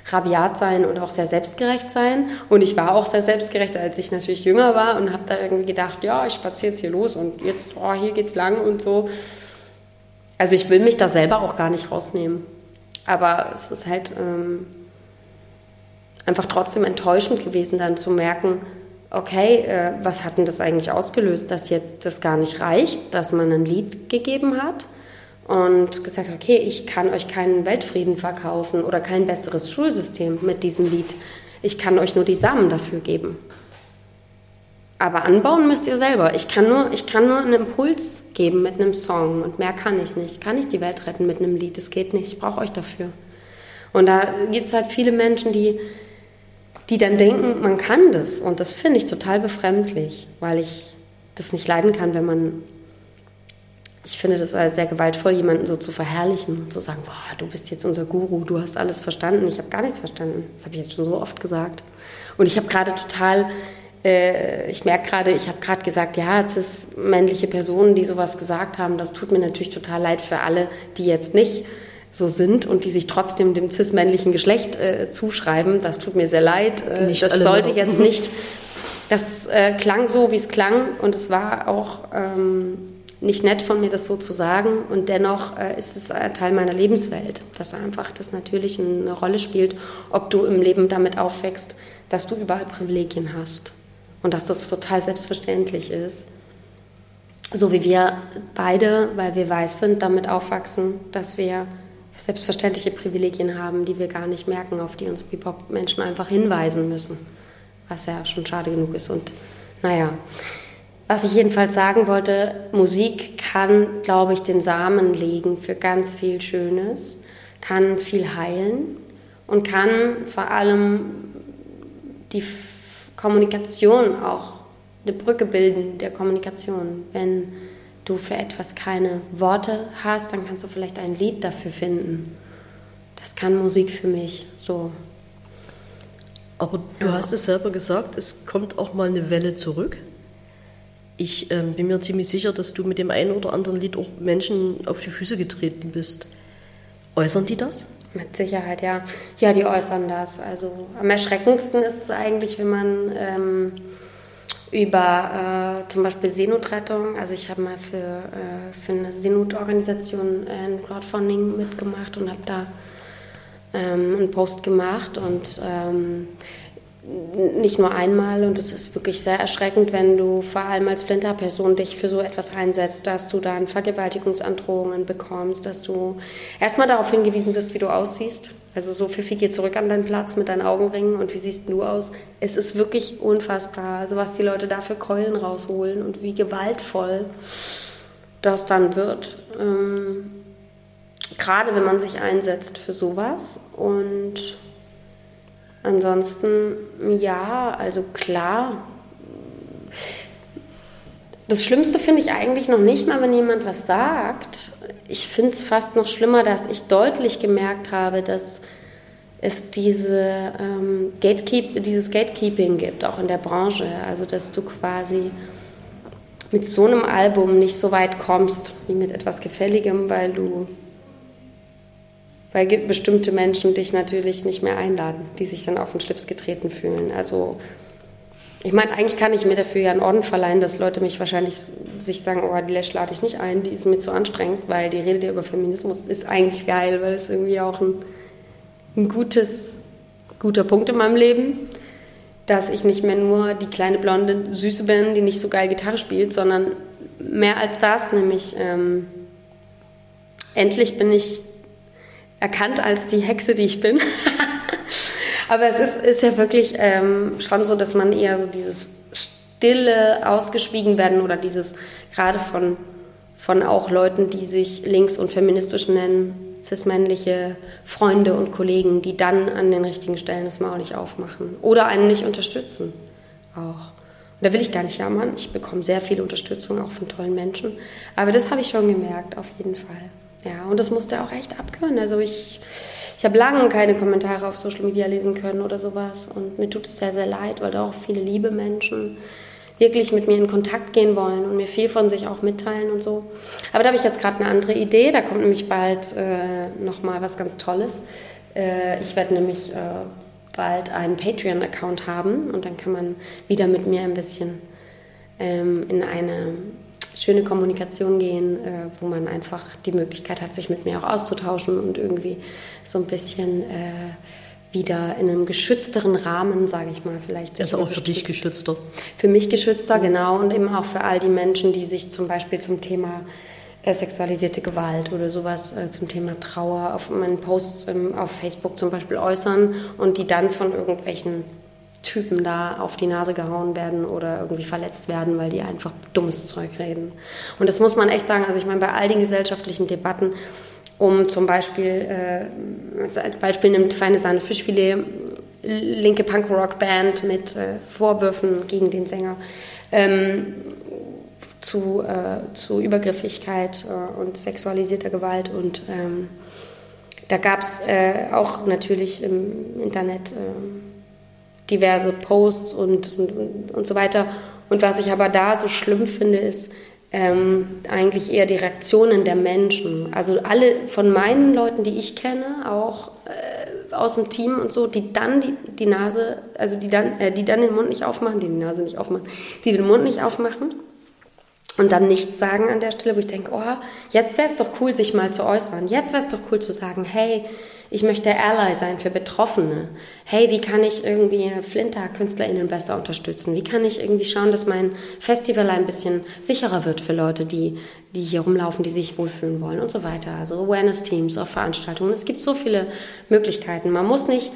rabiat sein und auch sehr selbstgerecht sein. Und ich war auch sehr selbstgerecht, als ich natürlich jünger war und habe da irgendwie gedacht, ja, ich spaziere jetzt hier los und jetzt, oh, hier geht's lang und so. Also ich will mich da selber auch gar nicht rausnehmen. Aber es ist halt ähm, einfach trotzdem enttäuschend gewesen, dann zu merken, okay, äh, was hat denn das eigentlich ausgelöst, dass jetzt das gar nicht reicht, dass man ein Lied gegeben hat und gesagt okay, ich kann euch keinen Weltfrieden verkaufen oder kein besseres Schulsystem mit diesem Lied. Ich kann euch nur die Samen dafür geben. Aber anbauen müsst ihr selber. Ich kann, nur, ich kann nur einen Impuls geben mit einem Song und mehr kann ich nicht. Kann ich die Welt retten mit einem Lied? Das geht nicht. Ich brauche euch dafür. Und da gibt es halt viele Menschen, die, die dann denken, man kann das. Und das finde ich total befremdlich, weil ich das nicht leiden kann, wenn man. Ich finde das sehr gewaltvoll, jemanden so zu verherrlichen und zu sagen, boah, du bist jetzt unser Guru, du hast alles verstanden. Ich habe gar nichts verstanden. Das habe ich jetzt schon so oft gesagt. Und ich habe gerade total äh, ich merke gerade, ich habe gerade gesagt, ja, es ist männliche Personen, die sowas gesagt haben. Das tut mir natürlich total leid für alle, die jetzt nicht so sind und die sich trotzdem dem cis-männlichen Geschlecht äh, zuschreiben. Das tut mir sehr leid. Äh, das sollte Männer. jetzt nicht. Das äh, klang so, wie es klang und es war auch ähm, nicht nett von mir, das so zu sagen. Und dennoch äh, ist es Teil meiner Lebenswelt, dass einfach das natürlich eine Rolle spielt, ob du im Leben damit aufwächst, dass du überall Privilegien hast und dass das total selbstverständlich ist. So wie wir beide, weil wir weiß sind, damit aufwachsen, dass wir selbstverständliche Privilegien haben, die wir gar nicht merken, auf die uns BIPOC-Menschen einfach hinweisen müssen, was ja schon schade genug ist. Und naja, was ich jedenfalls sagen wollte, Musik kann, glaube ich, den Samen legen für ganz viel Schönes, kann viel heilen und kann vor allem die Kommunikation auch eine Brücke bilden der Kommunikation. Wenn du für etwas keine Worte hast, dann kannst du vielleicht ein Lied dafür finden. Das kann Musik für mich so. Aber du ja. hast es selber gesagt, es kommt auch mal eine Welle zurück. Ich ähm, bin mir ziemlich sicher, dass du mit dem einen oder anderen Lied auch Menschen auf die Füße getreten bist. Äußern die das? Mit Sicherheit, ja. Ja, die äußern das. Also am erschreckendsten ist es eigentlich, wenn man ähm, über äh, zum Beispiel Seenotrettung, also ich habe mal für, äh, für eine Seenotorganisation äh, ein Crowdfunding mitgemacht und habe da ähm, einen Post gemacht und ähm, nicht nur einmal und es ist wirklich sehr erschreckend, wenn du vor allem als Flinterperson dich für so etwas einsetzt, dass du dann Vergewaltigungsandrohungen bekommst, dass du erstmal darauf hingewiesen wirst, wie du aussiehst. Also so Fifi geht zurück an deinen Platz mit deinen Augenringen und wie siehst du aus? Es ist wirklich unfassbar, also was die Leute da für Keulen rausholen und wie gewaltvoll das dann wird. Ähm, gerade wenn man sich einsetzt für sowas und Ansonsten, ja, also klar. Das Schlimmste finde ich eigentlich noch nicht mal, wenn jemand was sagt. Ich finde es fast noch schlimmer, dass ich deutlich gemerkt habe, dass es diese, ähm, Gatekeep dieses Gatekeeping gibt, auch in der Branche. Also, dass du quasi mit so einem Album nicht so weit kommst wie mit etwas Gefälligem, weil du weil bestimmte Menschen dich natürlich nicht mehr einladen, die sich dann auf den Schlips getreten fühlen. Also ich meine, eigentlich kann ich mir dafür ja einen Orden verleihen, dass Leute mich wahrscheinlich sich sagen, oh, die Lesch lade ich nicht ein, die ist mir zu anstrengend, weil die Rede über Feminismus ist eigentlich geil, weil es irgendwie auch ein, ein gutes, guter Punkt in meinem Leben, dass ich nicht mehr nur die kleine blonde Süße bin, die nicht so geil Gitarre spielt, sondern mehr als das, nämlich ähm, endlich bin ich erkannt als die Hexe, die ich bin. [LAUGHS] Aber es ist, ist ja wirklich ähm, schon so, dass man eher so dieses stille ausgeschwiegen werden oder dieses gerade von, von auch Leuten, die sich links und feministisch nennen, cis-männliche Freunde und Kollegen, die dann an den richtigen Stellen das Maul nicht aufmachen oder einen nicht unterstützen. Auch. Und da will ich gar nicht jammern. Ich bekomme sehr viel Unterstützung auch von tollen Menschen. Aber das habe ich schon gemerkt, auf jeden Fall. Ja, und das musste auch echt abkönnen. Also ich, ich habe lange keine Kommentare auf Social Media lesen können oder sowas. Und mir tut es sehr, sehr leid, weil da auch viele liebe Menschen wirklich mit mir in Kontakt gehen wollen und mir viel von sich auch mitteilen und so. Aber da habe ich jetzt gerade eine andere Idee. Da kommt nämlich bald äh, nochmal was ganz Tolles. Äh, ich werde nämlich äh, bald einen Patreon-Account haben und dann kann man wieder mit mir ein bisschen ähm, in eine schöne Kommunikation gehen, äh, wo man einfach die Möglichkeit hat, sich mit mir auch auszutauschen und irgendwie so ein bisschen äh, wieder in einem geschützteren Rahmen, sage ich mal, vielleicht. Also auch für dich geschützter. Für mich geschützter, genau. Und eben auch für all die Menschen, die sich zum Beispiel zum Thema äh, sexualisierte Gewalt oder sowas äh, zum Thema Trauer auf meinen Posts ähm, auf Facebook zum Beispiel äußern und die dann von irgendwelchen Typen da auf die Nase gehauen werden oder irgendwie verletzt werden, weil die einfach dummes Zeug reden. Und das muss man echt sagen. Also ich meine, bei all den gesellschaftlichen Debatten um zum Beispiel, äh, als Beispiel nimmt Feine Sahne Fischfilet, linke Punk-Rock-Band mit äh, Vorwürfen gegen den Sänger ähm, zu, äh, zu Übergriffigkeit äh, und sexualisierter Gewalt. Und ähm, da gab es äh, auch natürlich im Internet äh, diverse Posts und, und, und so weiter. Und was ich aber da so schlimm finde, ist, ähm, eigentlich eher die Reaktionen der Menschen. Also alle von meinen Leuten, die ich kenne, auch äh, aus dem Team und so, die dann die, die Nase, also die dann, äh, die dann den Mund nicht aufmachen, die die Nase nicht aufmachen, die den Mund nicht aufmachen und dann nichts sagen an der Stelle, wo ich denke, oh, jetzt wäre es doch cool, sich mal zu äußern. Jetzt wäre es doch cool zu sagen, hey, ich möchte Ally sein für Betroffene. Hey, wie kann ich irgendwie Flinter-KünstlerInnen besser unterstützen? Wie kann ich irgendwie schauen, dass mein Festival ein bisschen sicherer wird für Leute, die, die hier rumlaufen, die sich wohlfühlen wollen und so weiter. Also Awareness-Teams auf Veranstaltungen. Es gibt so viele Möglichkeiten. Man muss nicht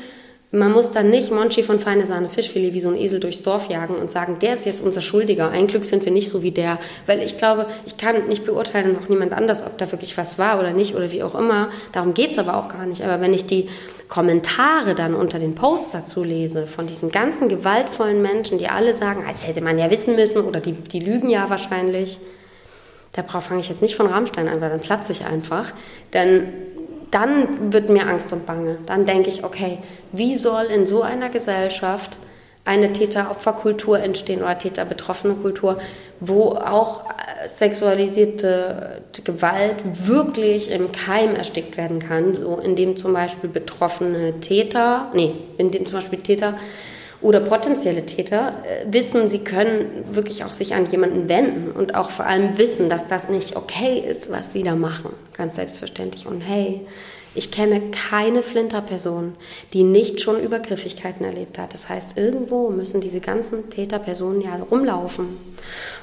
man muss dann nicht Monchi von Feine Sahne Fischfilet wie so ein Esel durchs Dorf jagen und sagen, der ist jetzt unser Schuldiger. Ein Glück sind wir nicht so wie der. Weil ich glaube, ich kann nicht beurteilen, noch niemand anders, ob da wirklich was war oder nicht oder wie auch immer. Darum geht's aber auch gar nicht. Aber wenn ich die Kommentare dann unter den Posts dazu lese, von diesen ganzen gewaltvollen Menschen, die alle sagen, als hätte man ja wissen müssen oder die, die lügen ja wahrscheinlich, da fange ich jetzt nicht von Rammstein an, weil dann platze ich einfach. Dann dann wird mir Angst und Bange. Dann denke ich, okay, wie soll in so einer Gesellschaft eine Täter-Opfer-Kultur entstehen oder Täter-betroffene Kultur, wo auch äh, sexualisierte Gewalt wirklich im Keim erstickt werden kann, so indem zum Beispiel betroffene Täter, nee, indem zum Beispiel Täter oder potenzielle Täter äh, wissen, sie können wirklich auch sich an jemanden wenden und auch vor allem wissen, dass das nicht okay ist, was sie da machen. Ganz selbstverständlich. Und hey, ich kenne keine Flinter-Person, die nicht schon Übergriffigkeiten erlebt hat. Das heißt, irgendwo müssen diese ganzen Täterpersonen ja rumlaufen.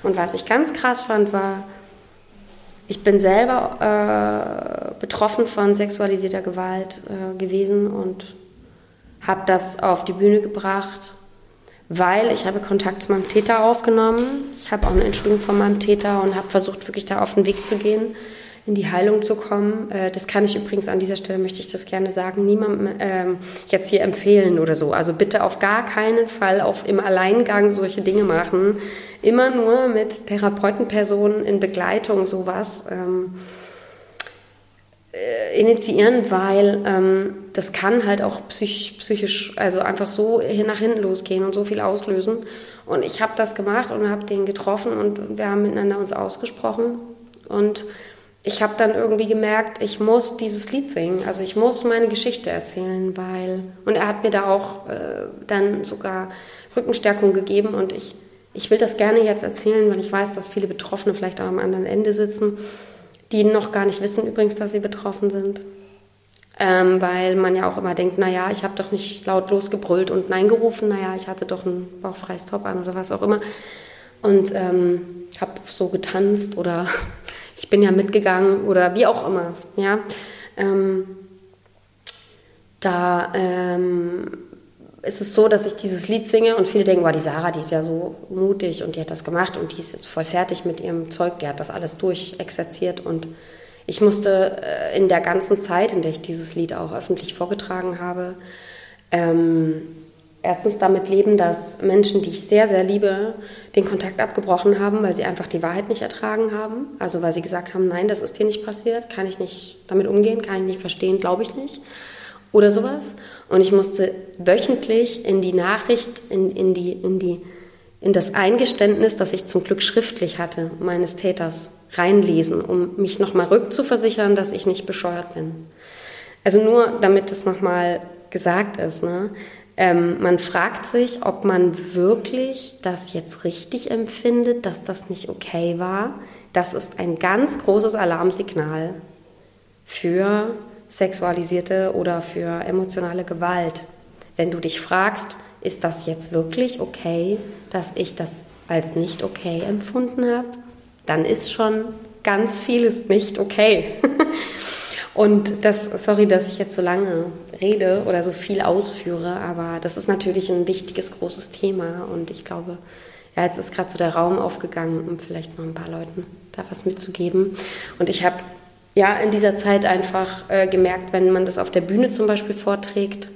Und was ich ganz krass fand, war, ich bin selber äh, betroffen von sexualisierter Gewalt äh, gewesen und habe das auf die Bühne gebracht, weil ich habe Kontakt zu meinem Täter aufgenommen. Ich habe auch eine Entschuldigung von meinem Täter und habe versucht, wirklich da auf den Weg zu gehen, in die Heilung zu kommen. Äh, das kann ich übrigens an dieser Stelle, möchte ich das gerne sagen, niemandem ähm, jetzt hier empfehlen oder so. Also bitte auf gar keinen Fall auf im Alleingang solche Dinge machen. Immer nur mit Therapeutenpersonen in Begleitung sowas. Ähm, äh, initiieren, weil ähm, das kann halt auch psych psychisch, also einfach so nach hinten losgehen und so viel auslösen. Und ich habe das gemacht und habe den getroffen und wir haben miteinander uns ausgesprochen. Und ich habe dann irgendwie gemerkt, ich muss dieses Lied singen, also ich muss meine Geschichte erzählen, weil und er hat mir da auch äh, dann sogar Rückenstärkung gegeben und ich ich will das gerne jetzt erzählen, weil ich weiß, dass viele Betroffene vielleicht auch am anderen Ende sitzen die noch gar nicht wissen übrigens, dass sie betroffen sind. Ähm, weil man ja auch immer denkt, naja, ich habe doch nicht laut losgebrüllt und Nein gerufen, naja, ich hatte doch ein bauchfreies Top an oder was auch immer. Und ähm, habe so getanzt oder [LAUGHS] ich bin ja mitgegangen oder wie auch immer. Ja? Ähm, da ähm, ist es so, dass ich dieses Lied singe und viele denken, wow, die Sarah, die ist ja so mutig und die hat das gemacht und die ist jetzt voll fertig mit ihrem Zeug, die hat das alles durchexerziert und ich musste äh, in der ganzen Zeit, in der ich dieses Lied auch öffentlich vorgetragen habe, ähm, erstens damit leben, dass Menschen, die ich sehr, sehr liebe, den Kontakt abgebrochen haben, weil sie einfach die Wahrheit nicht ertragen haben. Also weil sie gesagt haben, nein, das ist dir nicht passiert, kann ich nicht damit umgehen, kann ich nicht verstehen, glaube ich nicht oder sowas. Und ich musste wöchentlich in die Nachricht, in, in, die, in, die, in das Eingeständnis, das ich zum Glück schriftlich hatte, meines Täters reinlesen, um mich nochmal rückzuversichern, dass ich nicht bescheuert bin. Also nur, damit das nochmal gesagt ist. Ne? Ähm, man fragt sich, ob man wirklich das jetzt richtig empfindet, dass das nicht okay war. Das ist ein ganz großes Alarmsignal für sexualisierte oder für emotionale Gewalt. wenn du dich fragst, ist das jetzt wirklich okay, dass ich das als nicht okay empfunden habe, dann ist schon ganz vieles nicht okay. [LAUGHS] Und das, sorry, dass ich jetzt so lange rede oder so viel ausführe, aber das ist natürlich ein wichtiges, großes Thema und ich glaube, ja, jetzt ist gerade so der Raum aufgegangen, um vielleicht noch ein paar Leuten da was mitzugeben. Und ich habe ja in dieser Zeit einfach äh, gemerkt, wenn man das auf der Bühne zum Beispiel vorträgt,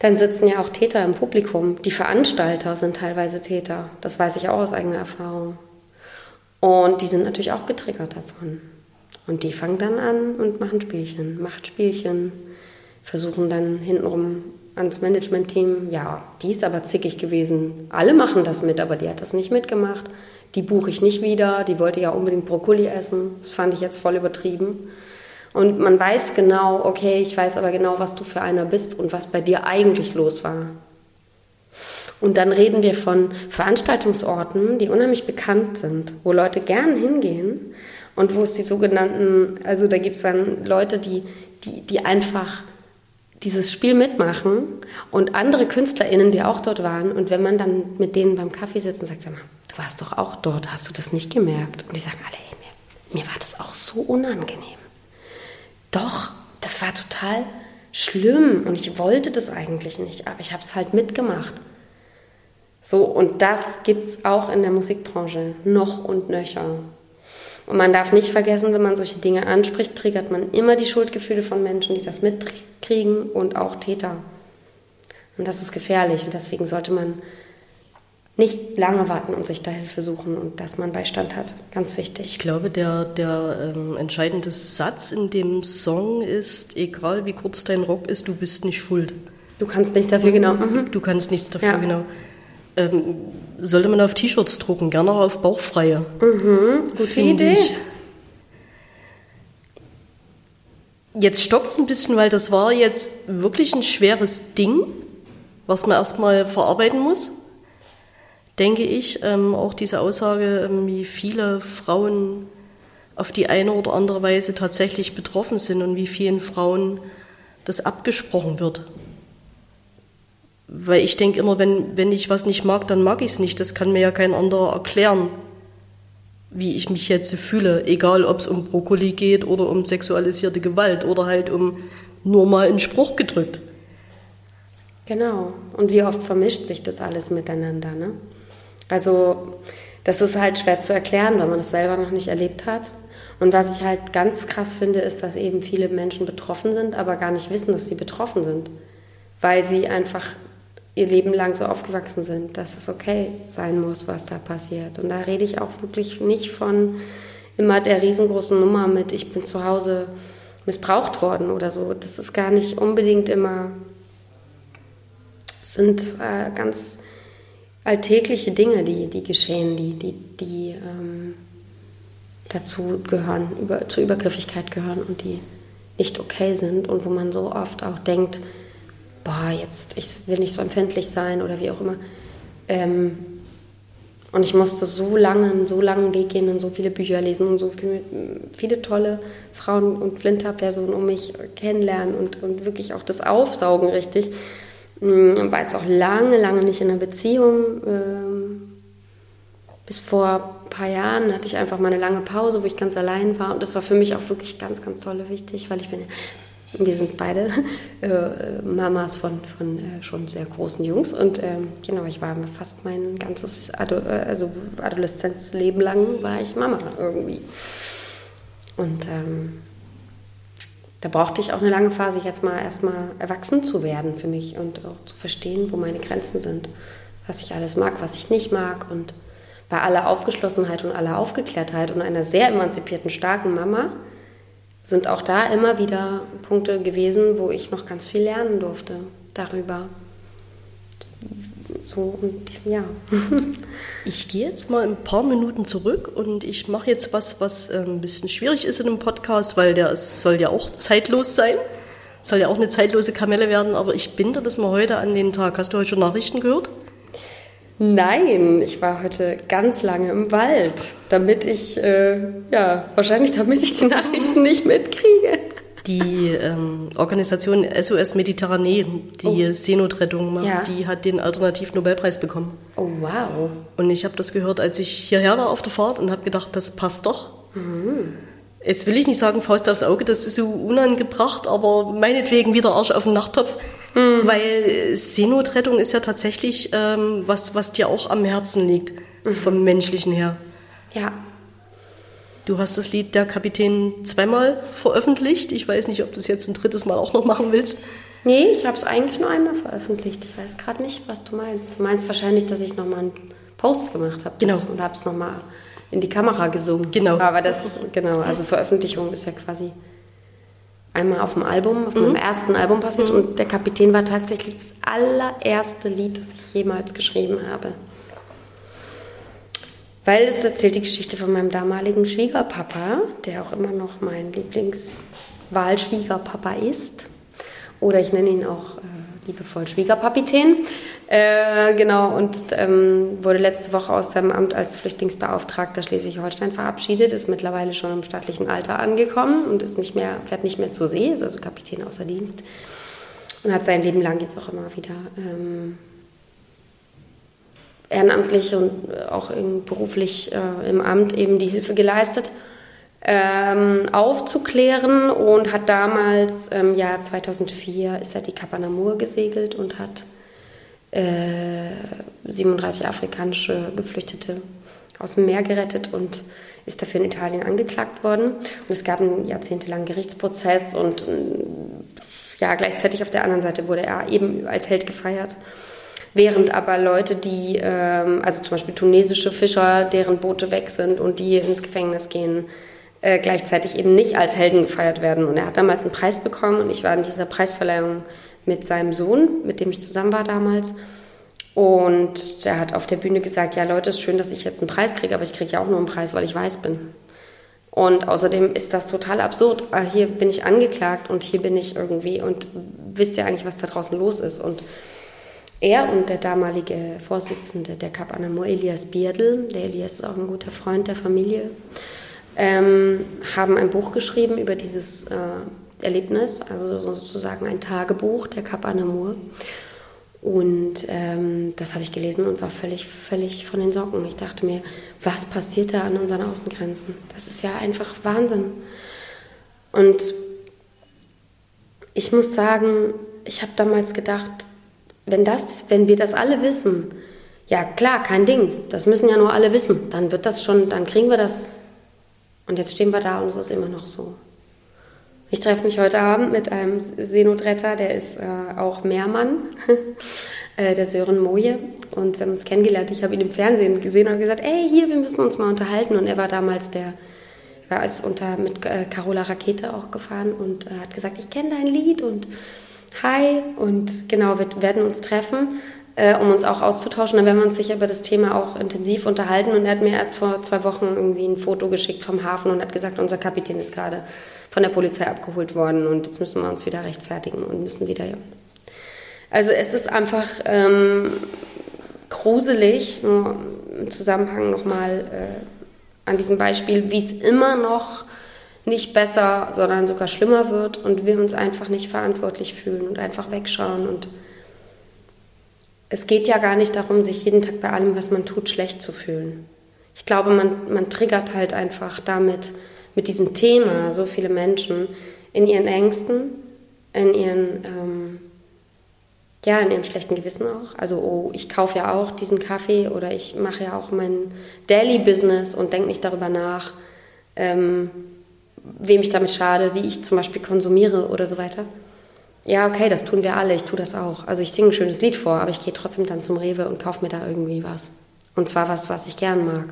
dann sitzen ja auch Täter im Publikum. Die Veranstalter sind teilweise Täter. Das weiß ich auch aus eigener Erfahrung. Und die sind natürlich auch getriggert davon. Und die fangen dann an und machen Spielchen, Machtspielchen, versuchen dann hintenrum ans Management-Team, ja, die ist aber zickig gewesen. Alle machen das mit, aber die hat das nicht mitgemacht. Die buche ich nicht wieder, die wollte ja unbedingt Brokkoli essen. Das fand ich jetzt voll übertrieben. Und man weiß genau, okay, ich weiß aber genau, was du für einer bist und was bei dir eigentlich los war. Und dann reden wir von Veranstaltungsorten, die unheimlich bekannt sind, wo Leute gern hingehen und wo es die sogenannten, also da gibt es dann Leute, die, die, die einfach dieses Spiel mitmachen und andere KünstlerInnen, die auch dort waren. Und wenn man dann mit denen beim Kaffee sitzt und sagt, sag mal, du warst doch auch dort, hast du das nicht gemerkt? Und die sagen alle, hey, mir, mir war das auch so unangenehm. Doch, das war total schlimm und ich wollte das eigentlich nicht, aber ich habe es halt mitgemacht. So, und das gibt es auch in der Musikbranche noch und nöcher. Und man darf nicht vergessen, wenn man solche Dinge anspricht, triggert man immer die Schuldgefühle von Menschen, die das mitkriegen und auch Täter. Und das ist gefährlich und deswegen sollte man nicht lange warten und sich da Hilfe suchen und dass man Beistand hat. Ganz wichtig. Ich glaube, der, der ähm, entscheidende Satz in dem Song ist, egal wie kurz dein Rock ist, du bist nicht schuld. Du kannst nichts dafür, genau. Mhm. Du kannst nichts dafür, ja. genau. Ähm, sollte man auf T-Shirts drucken, gerne auch auf Bauchfreie. Mhm, gute Idee. Ich. Jetzt stockt es ein bisschen, weil das war jetzt wirklich ein schweres Ding, was man erstmal verarbeiten muss, denke ich. Ähm, auch diese Aussage, ähm, wie viele Frauen auf die eine oder andere Weise tatsächlich betroffen sind und wie vielen Frauen das abgesprochen wird. Weil ich denke immer, wenn, wenn ich was nicht mag, dann mag ich es nicht. Das kann mir ja kein anderer erklären, wie ich mich jetzt fühle. Egal, ob es um Brokkoli geht oder um sexualisierte Gewalt oder halt um nur mal einen Spruch gedrückt. Genau. Und wie oft vermischt sich das alles miteinander, ne? Also, das ist halt schwer zu erklären, wenn man das selber noch nicht erlebt hat. Und was ich halt ganz krass finde, ist, dass eben viele Menschen betroffen sind, aber gar nicht wissen, dass sie betroffen sind. Weil sie einfach ihr Leben lang so aufgewachsen sind, dass es okay sein muss, was da passiert. Und da rede ich auch wirklich nicht von immer der riesengroßen Nummer mit, ich bin zu Hause missbraucht worden oder so. Das ist gar nicht unbedingt immer, es sind äh, ganz alltägliche Dinge, die, die geschehen, die, die, die ähm, dazu gehören, über, zur Übergriffigkeit gehören und die nicht okay sind und wo man so oft auch denkt, boah, jetzt, ich will nicht so empfindlich sein oder wie auch immer. Ähm, und ich musste so lange, einen so langen Weg gehen und so viele Bücher lesen und so viel, viele tolle Frauen und Flinterpersonen um mich kennenlernen und, und wirklich auch das Aufsaugen richtig. Ähm, war jetzt auch lange, lange nicht in einer Beziehung. Ähm, bis vor ein paar Jahren hatte ich einfach mal eine lange Pause, wo ich ganz allein war. Und das war für mich auch wirklich ganz, ganz toll wichtig, weil ich bin wir sind beide [LAUGHS] äh, Mamas von, von äh, schon sehr großen Jungs und ähm, genau, ich war fast mein ganzes Ado äh, also Adoleszenzleben lang war ich Mama irgendwie. Und ähm, da brauchte ich auch eine lange Phase, jetzt mal erstmal erwachsen zu werden für mich und auch zu verstehen, wo meine Grenzen sind, was ich alles mag, was ich nicht mag und bei aller Aufgeschlossenheit und aller Aufgeklärtheit und einer sehr emanzipierten, starken Mama sind auch da immer wieder Punkte gewesen, wo ich noch ganz viel lernen durfte darüber. So und ja. [LAUGHS] ich gehe jetzt mal ein paar Minuten zurück und ich mache jetzt was, was äh, ein bisschen schwierig ist in einem Podcast, weil der soll ja auch zeitlos sein. Soll ja auch eine zeitlose Kamelle werden, aber ich binde das mal heute an den Tag. Hast du heute schon Nachrichten gehört? Nein, ich war heute ganz lange im Wald, damit ich, äh, ja, wahrscheinlich damit ich die Nachrichten nicht mitkriege. Die ähm, Organisation SOS Mediterranee, die Oh. Seenotrettung macht, Ja. die hat den Alternativ-Nobelpreis bekommen. Oh, wow. Und ich habe das gehört, als ich hierher war auf der Fahrt und habe gedacht, das passt doch. Jetzt will ich nicht sagen Faust aufs Auge, das ist so unangebracht, aber meinetwegen wieder Arsch auf den Nachttopf, weil Seenotrettung ist ja tatsächlich ähm, was, was dir auch am Herzen liegt, vom Menschlichen her. Ja. Du hast das Lied Der Kapitän zweimal veröffentlicht. Ich weiß nicht, ob du es jetzt ein drittes Mal auch noch machen willst. Nee, ich habe es eigentlich nur einmal veröffentlicht. Ich weiß gerade nicht, was du meinst. Du meinst wahrscheinlich, dass ich nochmal einen Post gemacht habe Genau. und habe es nochmal in die Kamera gesungen. Genau. Aber das, genau, also Veröffentlichung ist ja quasi einmal auf dem Album, auf Mhm. meinem ersten Album passiert und der Kapitän war tatsächlich das allererste Lied, das ich jemals geschrieben habe. Weil es erzählt die Geschichte von meinem damaligen Schwiegerpapa, der auch immer noch mein Lieblingswahlschwiegerpapa ist. Oder ich nenne ihn auch äh, liebevoll Schwiegerpapitän. Äh, genau, und ähm, wurde letzte Woche aus seinem Amt als Flüchtlingsbeauftragter Schleswig-Holstein verabschiedet, ist mittlerweile schon im staatlichen Alter angekommen und ist nicht mehr, fährt nicht mehr zur See, ist also Kapitän außer Dienst und hat sein Leben lang jetzt auch immer wieder ähm, ehrenamtlich und äh, auch beruflich äh, im Amt eben die Hilfe geleistet, ähm, aufzuklären und hat damals im Jahr 2004 ist er die Kap Anamur gesegelt und hat äh, 37 afrikanische Geflüchtete aus dem Meer gerettet und ist dafür in Italien angeklagt worden. Und es gab einen jahrzehntelangen Gerichtsprozess und äh, ja, gleichzeitig auf der anderen Seite wurde er eben als Held gefeiert. Während aber Leute, die, ähm, also zum Beispiel tunesische Fischer, deren Boote weg sind und die ins Gefängnis gehen, äh, gleichzeitig eben nicht als Helden gefeiert werden. Und er hat damals einen Preis bekommen und ich war in dieser Preisverleihung mit seinem Sohn, mit dem ich zusammen war damals. Und der hat auf der Bühne gesagt, ja Leute, es ist schön, dass ich jetzt einen Preis kriege, aber ich kriege ja auch nur einen Preis, weil ich weiß bin. Und außerdem ist das total absurd. Ah, Hier bin ich angeklagt und hier bin ich irgendwie und wisst ihr eigentlich, was da draußen los ist? Und er und der damalige Vorsitzende der Kap Anamur, Elias Bierdl, der Elias ist auch ein guter Freund der Familie, ähm, haben ein Buch geschrieben über dieses äh, Erlebnis, also sozusagen ein Tagebuch der Kap Anamur. Und ähm, das habe ich gelesen und war völlig, völlig von den Socken. Ich dachte mir, was passiert da an unseren Außengrenzen? Das ist ja einfach Wahnsinn. Und ich muss sagen, ich habe damals gedacht, wenn, das, wenn wir das alle wissen, ja klar, kein Ding, das müssen ja nur alle wissen, dann wird das schon, dann kriegen wir das. Und jetzt stehen wir da und es ist immer noch so. Ich treffe mich heute Abend mit einem Seenotretter, der ist äh, auch Meermann, [LAUGHS] äh, der Sören Moje. Und wir haben uns kennengelernt. Ich habe ihn im Fernsehen gesehen und gesagt, ey, hier, wir müssen uns mal unterhalten. Und er war damals der, er ist unter, mit äh, Carola Rakete auch gefahren und äh, hat gesagt, ich kenne dein Lied und hi. Und genau, wir werden uns treffen, äh, um uns auch auszutauschen. Dann werden wir uns sicher über das Thema auch intensiv unterhalten. Und er hat mir erst vor zwei Wochen irgendwie ein Foto geschickt vom Hafen und hat gesagt, unser Kapitän ist gerade von der Polizei abgeholt worden und jetzt müssen wir uns wieder rechtfertigen und müssen wieder. Also es ist einfach ähm, gruselig, nur im Zusammenhang nochmal äh, an diesem Beispiel, wie es immer noch nicht besser, sondern sogar schlimmer wird und wir uns einfach nicht verantwortlich fühlen und einfach wegschauen. Und es geht ja gar nicht darum, sich jeden Tag bei allem, was man tut, schlecht zu fühlen. Ich glaube, man, man triggert halt einfach damit, mit diesem Thema so viele Menschen in ihren Ängsten, in ihren, ähm, ja, in ihrem schlechten Gewissen auch. Also, oh, ich kaufe ja auch diesen Kaffee oder ich mache ja auch mein Daily-Business und denke nicht darüber nach, ähm, wem ich damit schade, wie ich zum Beispiel konsumiere oder so weiter. Ja, okay, das tun wir alle, ich tue das auch. Also ich singe ein schönes Lied vor, aber ich gehe trotzdem dann zum Rewe und kaufe mir da irgendwie was. Und zwar was, was ich gern mag.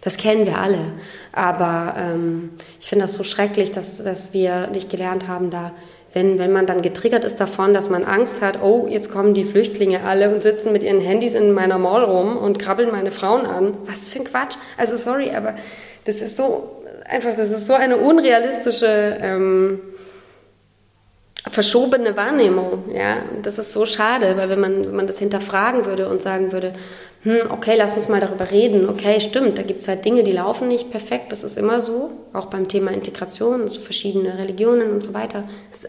Das kennen wir alle. Aber ähm, ich finde das so schrecklich, dass, dass wir nicht gelernt haben, da, wenn, wenn man dann getriggert ist davon, dass man Angst hat, oh, jetzt kommen die Flüchtlinge alle und sitzen mit ihren Handys in meiner Mall rum und krabbeln meine Frauen an. Was für ein Quatsch. Also sorry, aber das ist so, einfach, das ist so eine unrealistische ähm, verschobene Wahrnehmung. Ja, das ist so schade, weil wenn man, wenn man das hinterfragen würde und sagen würde, hm, okay, lass uns mal darüber reden. Okay, stimmt, da gibt es halt Dinge, die laufen nicht perfekt. Das ist immer so, auch beim Thema Integration, so verschiedene Religionen und so weiter.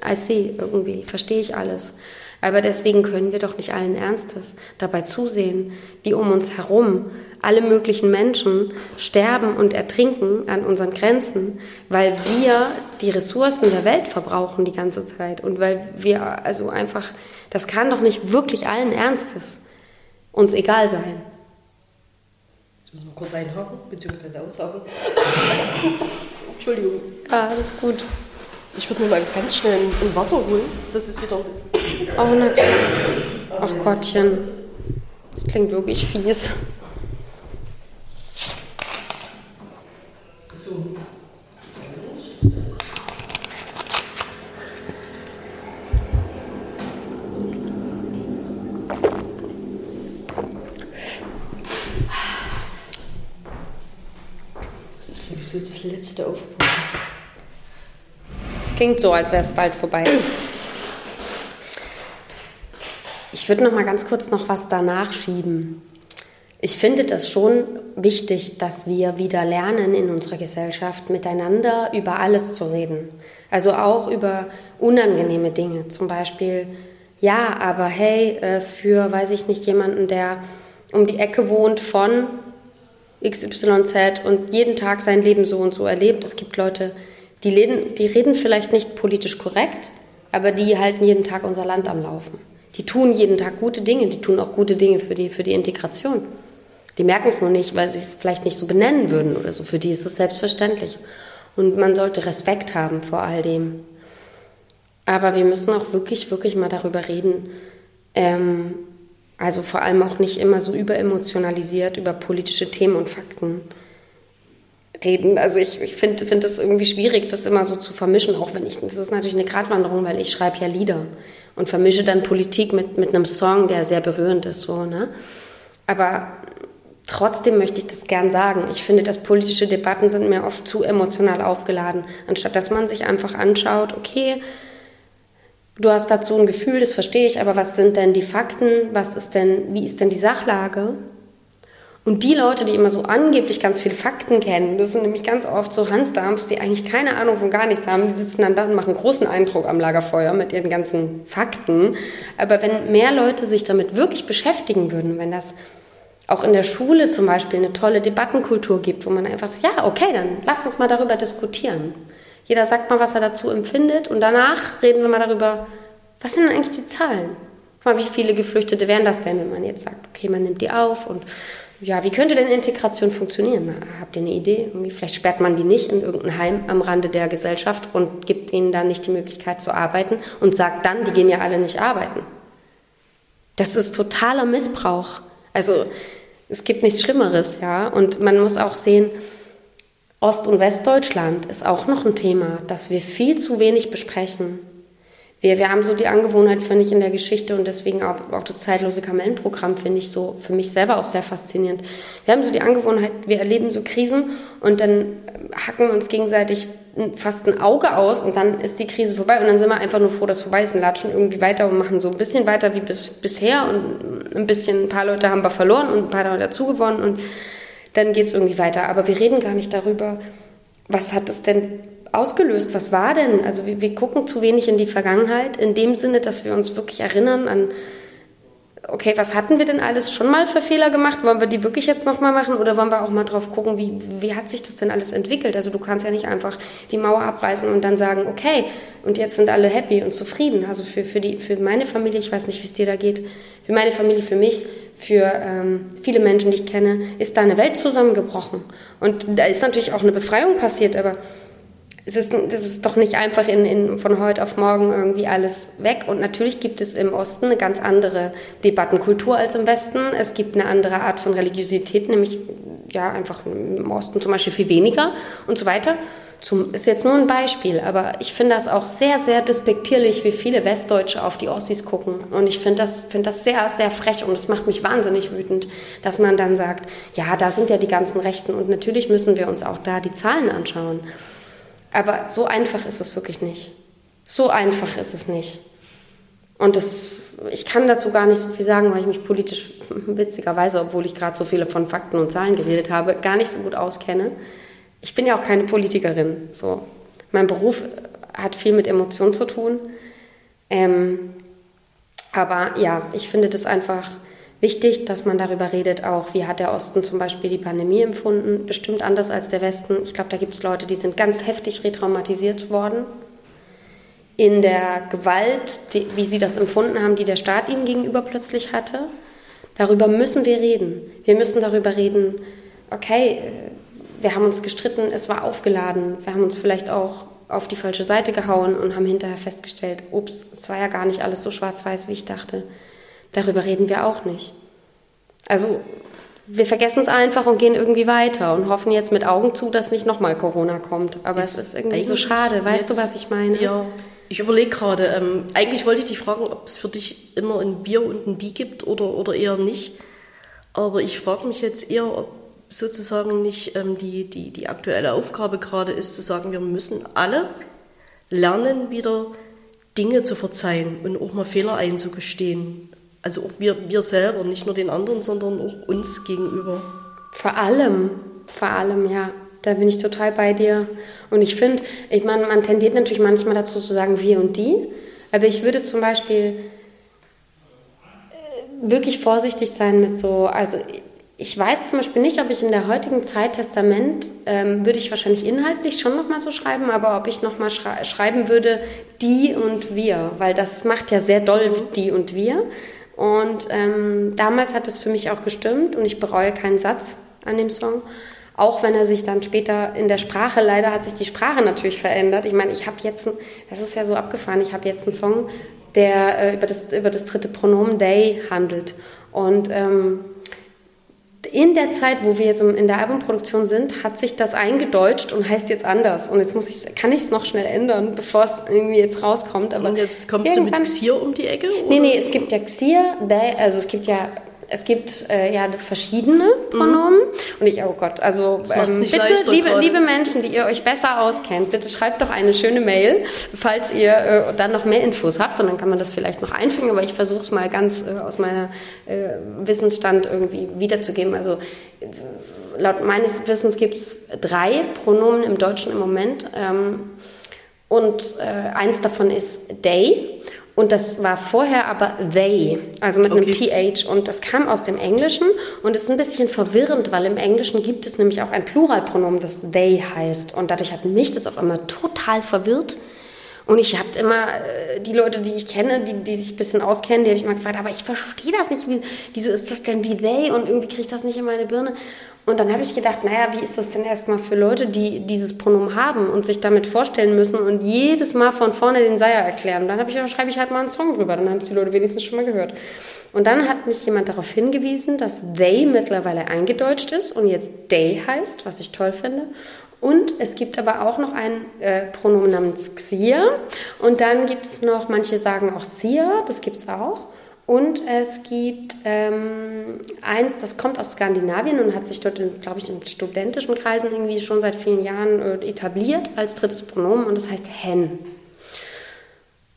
I see, irgendwie verstehe ich alles. Aber deswegen können wir doch nicht allen Ernstes dabei zusehen, wie um uns herum alle möglichen Menschen sterben und ertrinken an unseren Grenzen, weil wir die Ressourcen der Welt verbrauchen die ganze Zeit und weil wir also einfach, das kann doch nicht wirklich allen Ernstes uns egal sein. Ich muss mal kurz einhaken, beziehungsweise aushaken. [LAUGHS] Entschuldigung. Ja, alles gut. Ich würde mir mal ganz schnell ein Wasser holen. Das ist wieder ein bisschen. Oh, na. Ach Gottchen. Das klingt wirklich fies. So. Das ist, glaube ich, so das letzte Aufbau. Klingt so, als wäre es bald vorbei. Ich würde noch mal ganz kurz noch was danach schieben. Ich finde das schon wichtig, dass wir wieder lernen in unserer Gesellschaft miteinander über alles zu reden. Also auch über unangenehme Dinge. Zum Beispiel, ja, aber hey, äh, für, weiß ich nicht, jemanden, der um die Ecke wohnt von XYZ und jeden Tag sein Leben so und so erlebt. Es gibt Leute, die reden, die reden vielleicht nicht politisch korrekt, aber die halten jeden Tag unser Land am Laufen. Die tun jeden Tag gute Dinge, die tun auch gute Dinge für die, für die Integration. Die merken es nur nicht, weil sie es vielleicht nicht so benennen würden oder so. Für die ist es selbstverständlich. Und man sollte Respekt haben vor all dem. Aber wir müssen auch wirklich, wirklich mal darüber reden. Ähm, also vor allem auch nicht immer so überemotionalisiert über politische Themen und Fakten reden. Also ich, ich finde find es irgendwie schwierig, das immer so zu vermischen, auch wenn ich, das ist natürlich eine Gratwanderung, weil ich schreibe ja Lieder und vermische dann Politik mit, mit einem Song, der sehr berührend ist, so, ne? Aber trotzdem möchte ich das gern sagen. Ich finde, dass politische Debatten sind mir oft zu emotional aufgeladen, anstatt dass man sich einfach anschaut, okay, du hast dazu ein Gefühl, das verstehe ich, aber was sind denn die Fakten? Was ist denn, wie ist denn die Sachlage? Und die Leute, die immer so angeblich ganz viele Fakten kennen, das sind nämlich ganz oft so Hansdarms, die eigentlich keine Ahnung von gar nichts haben, die sitzen dann da und machen großen Eindruck am Lagerfeuer mit ihren ganzen Fakten. Aber wenn mehr Leute sich damit wirklich beschäftigen würden, wenn das auch in der Schule zum Beispiel eine tolle Debattenkultur gibt, wo man einfach sagt, ja, okay, dann lass uns mal darüber diskutieren. Jeder sagt mal, was er dazu empfindet und danach reden wir mal darüber, was sind denn eigentlich die Zahlen? Mal, wie viele Geflüchtete wären das denn, wenn man jetzt sagt, okay, man nimmt die auf und ja, wie könnte denn Integration funktionieren? Habt ihr eine Idee? Irgendwie, vielleicht sperrt man die nicht in irgendein Heim am Rande der Gesellschaft und gibt ihnen dann nicht die Möglichkeit zu arbeiten und sagt dann, die gehen ja alle nicht arbeiten. Das ist totaler Missbrauch. Also es gibt nichts Schlimmeres, ja. Und man muss auch sehen, Ost- und Westdeutschland ist auch noch ein Thema, das wir viel zu wenig besprechen. Wir, wir haben so die Angewohnheit, finde ich, in der Geschichte und deswegen auch, auch das zeitlose Kamellenprogramm finde ich so für mich selber auch sehr faszinierend. Wir haben so die Angewohnheit, wir erleben so Krisen und dann hacken wir uns gegenseitig fast ein Auge aus und dann ist die Krise vorbei und dann sind wir einfach nur froh, dass vorbei ist und latschen irgendwie weiter und machen so ein bisschen weiter wie bis, bisher und ein bisschen, ein paar Leute haben wir verloren und ein paar Leute dazu gewonnen und dann geht es irgendwie weiter. Aber wir reden gar nicht darüber, was hat es denn ausgelöst? Was war denn? Also wir, wir gucken zu wenig in die Vergangenheit, in dem Sinne, dass wir uns wirklich erinnern an, okay, was hatten wir denn alles schon mal für Fehler gemacht? Wollen wir die wirklich jetzt nochmal machen oder wollen wir auch mal drauf gucken, wie, wie hat sich das denn alles entwickelt? Also du kannst ja nicht einfach die Mauer abreißen und dann sagen, okay, und jetzt sind alle happy und zufrieden. Also für, für, die, für meine Familie, ich weiß nicht, wie es dir da geht, für meine Familie, für mich, für ähm, viele Menschen, die ich kenne, ist da eine Welt zusammengebrochen. Und da ist natürlich auch eine Befreiung passiert, aber es ist, das ist doch nicht einfach in, in, von heute auf morgen irgendwie alles weg. Und natürlich gibt es im Osten eine ganz andere Debattenkultur als im Westen. Es gibt eine andere Art von Religiosität, nämlich ja einfach im Osten zum Beispiel viel weniger und so weiter. Zum, ist jetzt nur ein Beispiel, aber ich finde das auch sehr, sehr despektierlich, wie viele Westdeutsche auf die Ossis gucken. Und ich finde das, find das sehr, sehr frech und es macht mich wahnsinnig wütend, dass man dann sagt, ja, da sind ja die ganzen Rechten und natürlich müssen wir uns auch da die Zahlen anschauen. Aber so einfach ist es wirklich nicht. So einfach ist es nicht. Und das, ich kann dazu gar nicht so viel sagen, weil ich mich politisch [LAUGHS] witzigerweise, obwohl ich gerade so viele von Fakten und Zahlen geredet habe, gar nicht so gut auskenne. Ich bin ja auch keine Politikerin. So. Mein Beruf hat viel mit Emotionen zu tun. Ähm, aber ja, ich finde das einfach wichtig, dass man darüber redet, auch wie hat der Osten zum Beispiel die Pandemie empfunden, bestimmt anders als der Westen. Ich glaube, da gibt es Leute, die sind ganz heftig retraumatisiert worden in der Gewalt, die, wie sie das empfunden haben, die der Staat ihnen gegenüber plötzlich hatte. Darüber müssen wir reden. Wir müssen darüber reden, okay, wir haben uns gestritten, es war aufgeladen, wir haben uns vielleicht auch auf die falsche Seite gehauen und haben hinterher festgestellt, ups, es war ja gar nicht alles so schwarz-weiß, wie ich dachte. Darüber reden wir auch nicht. Also wir vergessen es einfach und gehen irgendwie weiter und hoffen jetzt mit Augen zu, dass nicht nochmal Corona kommt. Aber ist es ist irgendwie so schade. Weißt du, was ich meine? Ja, ich überlege gerade. Ähm, eigentlich wollte ich dich fragen, ob es für dich immer ein Wir und ein Die gibt oder, oder eher nicht. Aber ich frage mich jetzt eher, ob sozusagen nicht ähm, die, die, die aktuelle Aufgabe gerade ist, zu sagen, wir müssen alle lernen, wieder Dinge zu verzeihen und auch mal Fehler einzugestehen. Also auch wir, wir selber, nicht nur den anderen, sondern auch uns gegenüber. Vor allem, vor allem, ja. Da bin ich total bei dir. Und ich finde, ich meine, man tendiert natürlich manchmal dazu zu sagen wir und die. Aber ich würde zum Beispiel äh, wirklich vorsichtig sein mit so, also ich weiß zum Beispiel nicht, ob ich in der heutigen Zeit Testament, ähm, würde ich wahrscheinlich inhaltlich schon nochmal so schreiben, aber ob ich nochmal schrei schreiben würde, die und wir, weil das macht ja sehr doll die und wir. Und ähm, damals hat es für mich auch gestimmt und ich bereue keinen Satz an dem Song. Auch wenn er sich dann später in der Sprache, leider hat sich die Sprache natürlich verändert. Ich meine, ich habe jetzt, das ist ja so abgefahren, ich habe jetzt einen Song, der äh, über, das, über das dritte Pronomen they handelt. Und ähm, in der Zeit, wo wir jetzt in der Albumproduktion sind, hat sich das eingedeutscht und heißt jetzt anders. Und jetzt muss ich, kann ich es noch schnell ändern, bevor es irgendwie jetzt rauskommt. Aber und jetzt kommst du mit Xier um die Ecke? Oder? Nee, nee, es gibt ja Xier, also es gibt ja es gibt äh, ja verschiedene Pronomen. Mhm. Und ich, oh Gott, also ähm, bitte, liebe, liebe Menschen, die ihr euch besser auskennt, bitte schreibt doch eine schöne Mail, falls ihr äh, dann noch mehr Infos habt. Und dann kann man das vielleicht noch einfügen. Aber ich versuche es mal ganz äh, aus meiner äh, Wissensstand irgendwie wiederzugeben. Also laut meines Wissens gibt es drei Pronomen im Deutschen im Moment. Ähm, und äh, eins davon ist they. Und das war vorher aber they, also mit okay. einem TH. Und das kam aus dem Englischen und ist ein bisschen verwirrend, weil im Englischen gibt es nämlich auch ein Pluralpronomen, das they heißt. Und dadurch hat mich das auch immer total verwirrt. Und ich habe immer äh, die Leute, die ich kenne, die, die sich ein bisschen auskennen, die habe ich mal gefragt, aber ich verstehe das nicht. Wie, wieso ist das denn wie they? Und irgendwie kriege ich das nicht in meine Birne. Und dann habe ich gedacht, naja, wie ist das denn erstmal für Leute, die dieses Pronomen haben und sich damit vorstellen müssen und jedes Mal von vorne den Seier erklären. Dann habe ich, schreibe ich halt mal einen Song drüber, dann haben die Leute wenigstens schon mal gehört. Und dann hat mich jemand darauf hingewiesen, dass they mittlerweile eingedeutscht ist und jetzt they heißt, was ich toll finde. Und es gibt aber auch noch ein äh, Pronomen namens Xia. Und dann gibt es noch, manche sagen auch Sia, das gibt es auch. Und es gibt ähm, eins, das kommt aus Skandinavien und hat sich dort, glaube ich, in studentischen Kreisen irgendwie schon seit vielen Jahren äh, etabliert als drittes Pronomen und das heißt hen.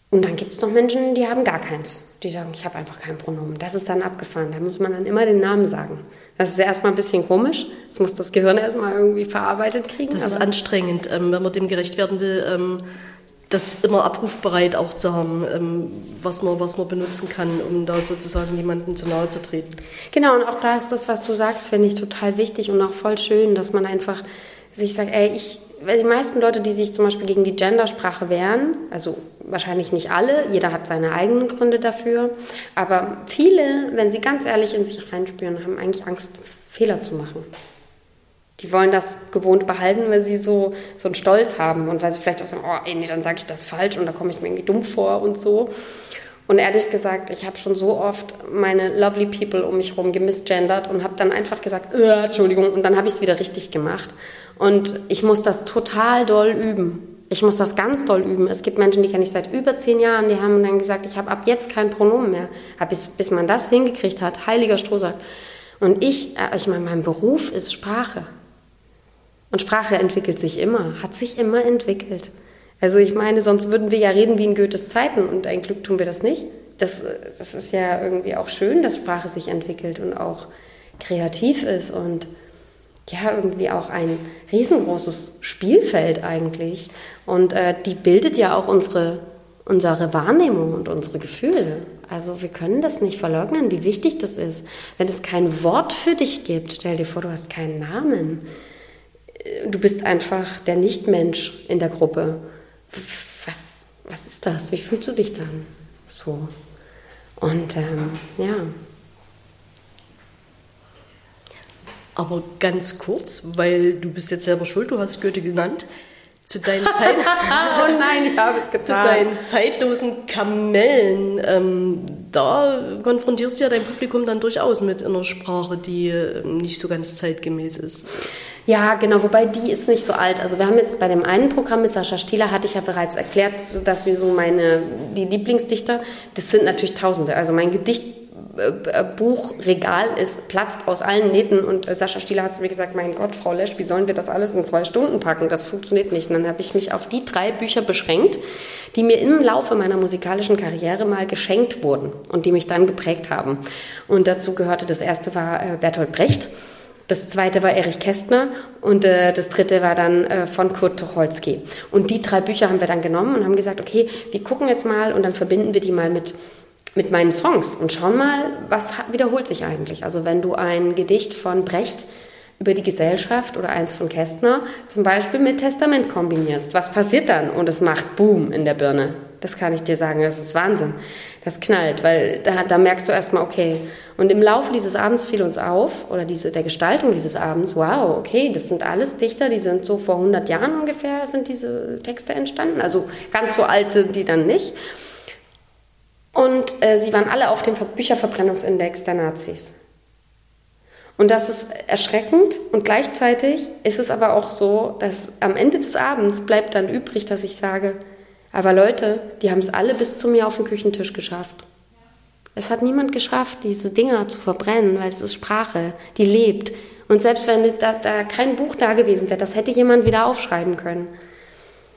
Und dann gibt es noch Menschen, die haben gar keins. Die sagen, ich habe einfach kein Pronomen. Das ist dann abgefahren. Da muss man dann immer den Namen sagen. Das ist erstmal ein bisschen komisch. Das muss das Gehirn erstmal irgendwie verarbeitet kriegen. Das ist anstrengend, ähm, wenn man dem gerecht werden will. Ähm das immer abrufbereit auch zu haben, ähm, was, man, was man benutzen kann, um da sozusagen jemandem zu nahe zu treten. Genau, und auch da ist das, was du sagst, finde ich total wichtig und auch voll schön, dass man einfach sich sagt, ey, ich, weil die meisten Leute, die sich zum Beispiel gegen die Gendersprache wehren, also wahrscheinlich nicht alle, jeder hat seine eigenen Gründe dafür, aber viele, wenn sie ganz ehrlich in sich reinspüren, haben eigentlich Angst, Fehler zu machen. Die wollen das gewohnt behalten, weil sie so, so einen Stolz haben und weil sie vielleicht auch sagen, oh, ey, nee, dann sage ich das falsch und da komme ich mir irgendwie dumm vor und so. Und ehrlich gesagt, ich habe schon so oft meine lovely people um mich herum gemisgendert und habe dann einfach gesagt, äh, Entschuldigung, und dann habe ich es wieder richtig gemacht. Und ich muss das total doll üben. Ich muss das ganz doll üben. Es gibt Menschen, die kenne ich seit über zehn Jahren, die haben dann gesagt, ich habe ab jetzt kein Pronomen mehr. Bis, bis man das hingekriegt hat, heiliger Strohsack. Und ich, äh, ich meine, mein Beruf ist Sprache. Und Sprache entwickelt sich immer, hat sich immer entwickelt. Also ich meine, sonst würden wir ja reden wie in Goethes Zeiten und ein Glück tun wir das nicht. Das, das ist ja irgendwie auch schön, dass Sprache sich entwickelt und auch kreativ ist und ja, irgendwie auch ein riesengroßes Spielfeld eigentlich. Und äh, die bildet ja auch unsere, unsere Wahrnehmung und unsere Gefühle. Also wir können das nicht verleugnen, wie wichtig das ist. Wenn es kein Wort für dich gibt, stell dir vor, du hast keinen Namen. Du bist einfach der Nichtmensch in der Gruppe. Was, was ist das? Wie fühlst du dich dann so? Und ähm, ja. Aber ganz kurz, weil du bist jetzt selber schuld, du hast Goethe genannt. Zu deinen, Zeit [LAUGHS] oh nein, zu deinen zeitlosen Kamellen, ähm, da konfrontierst du ja dein Publikum dann durchaus mit einer Sprache, die ähm, nicht so ganz zeitgemäß ist. Ja, genau, wobei die ist nicht so alt. Also wir haben jetzt bei dem einen Programm mit Sascha Stieler, hatte ich ja bereits erklärt, dass wir so meine, die Lieblingsdichter, das sind natürlich Tausende. Also mein Gedichtbuchregal äh, ist platzt aus allen Nähten und äh, Sascha Stieler hat zu mir gesagt, mein Gott, Frau Lesch, wie sollen wir das alles in zwei Stunden packen? Das funktioniert nicht. Und dann habe ich mich auf die drei Bücher beschränkt, die mir im Laufe meiner musikalischen Karriere mal geschenkt wurden und die mich dann geprägt haben. Und dazu gehörte, das erste war äh, Bertolt Brecht. Das zweite war Erich Kästner und äh, das dritte war dann äh, von Kurt Tucholsky. Und die drei Bücher haben wir dann genommen und haben gesagt, okay, wir gucken jetzt mal und dann verbinden wir die mal mit, mit meinen Songs und schauen mal, was wiederholt sich eigentlich. Also wenn du ein Gedicht von Brecht über die Gesellschaft oder eins von Kästner zum Beispiel mit Testament kombinierst, was passiert dann? Und es macht Boom in der Birne. Das kann ich dir sagen, das ist Wahnsinn. Das knallt, weil da, da merkst du erstmal, okay. Und im Laufe dieses Abends fiel uns auf, oder diese, der Gestaltung dieses Abends, wow, okay, das sind alles Dichter, die sind so vor 100 Jahren ungefähr, sind diese Texte entstanden. Also ganz so alt sind die dann nicht. Und äh, sie waren alle auf dem Bücherverbrennungsindex der Nazis. Und das ist erschreckend und gleichzeitig ist es aber auch so, dass am Ende des Abends bleibt dann übrig, dass ich sage, aber Leute, die haben es alle bis zu mir auf den Küchentisch geschafft. Es hat niemand geschafft, diese Dinger zu verbrennen, weil es ist Sprache, die lebt. Und selbst wenn da, da kein Buch da gewesen wäre, das hätte jemand wieder aufschreiben können.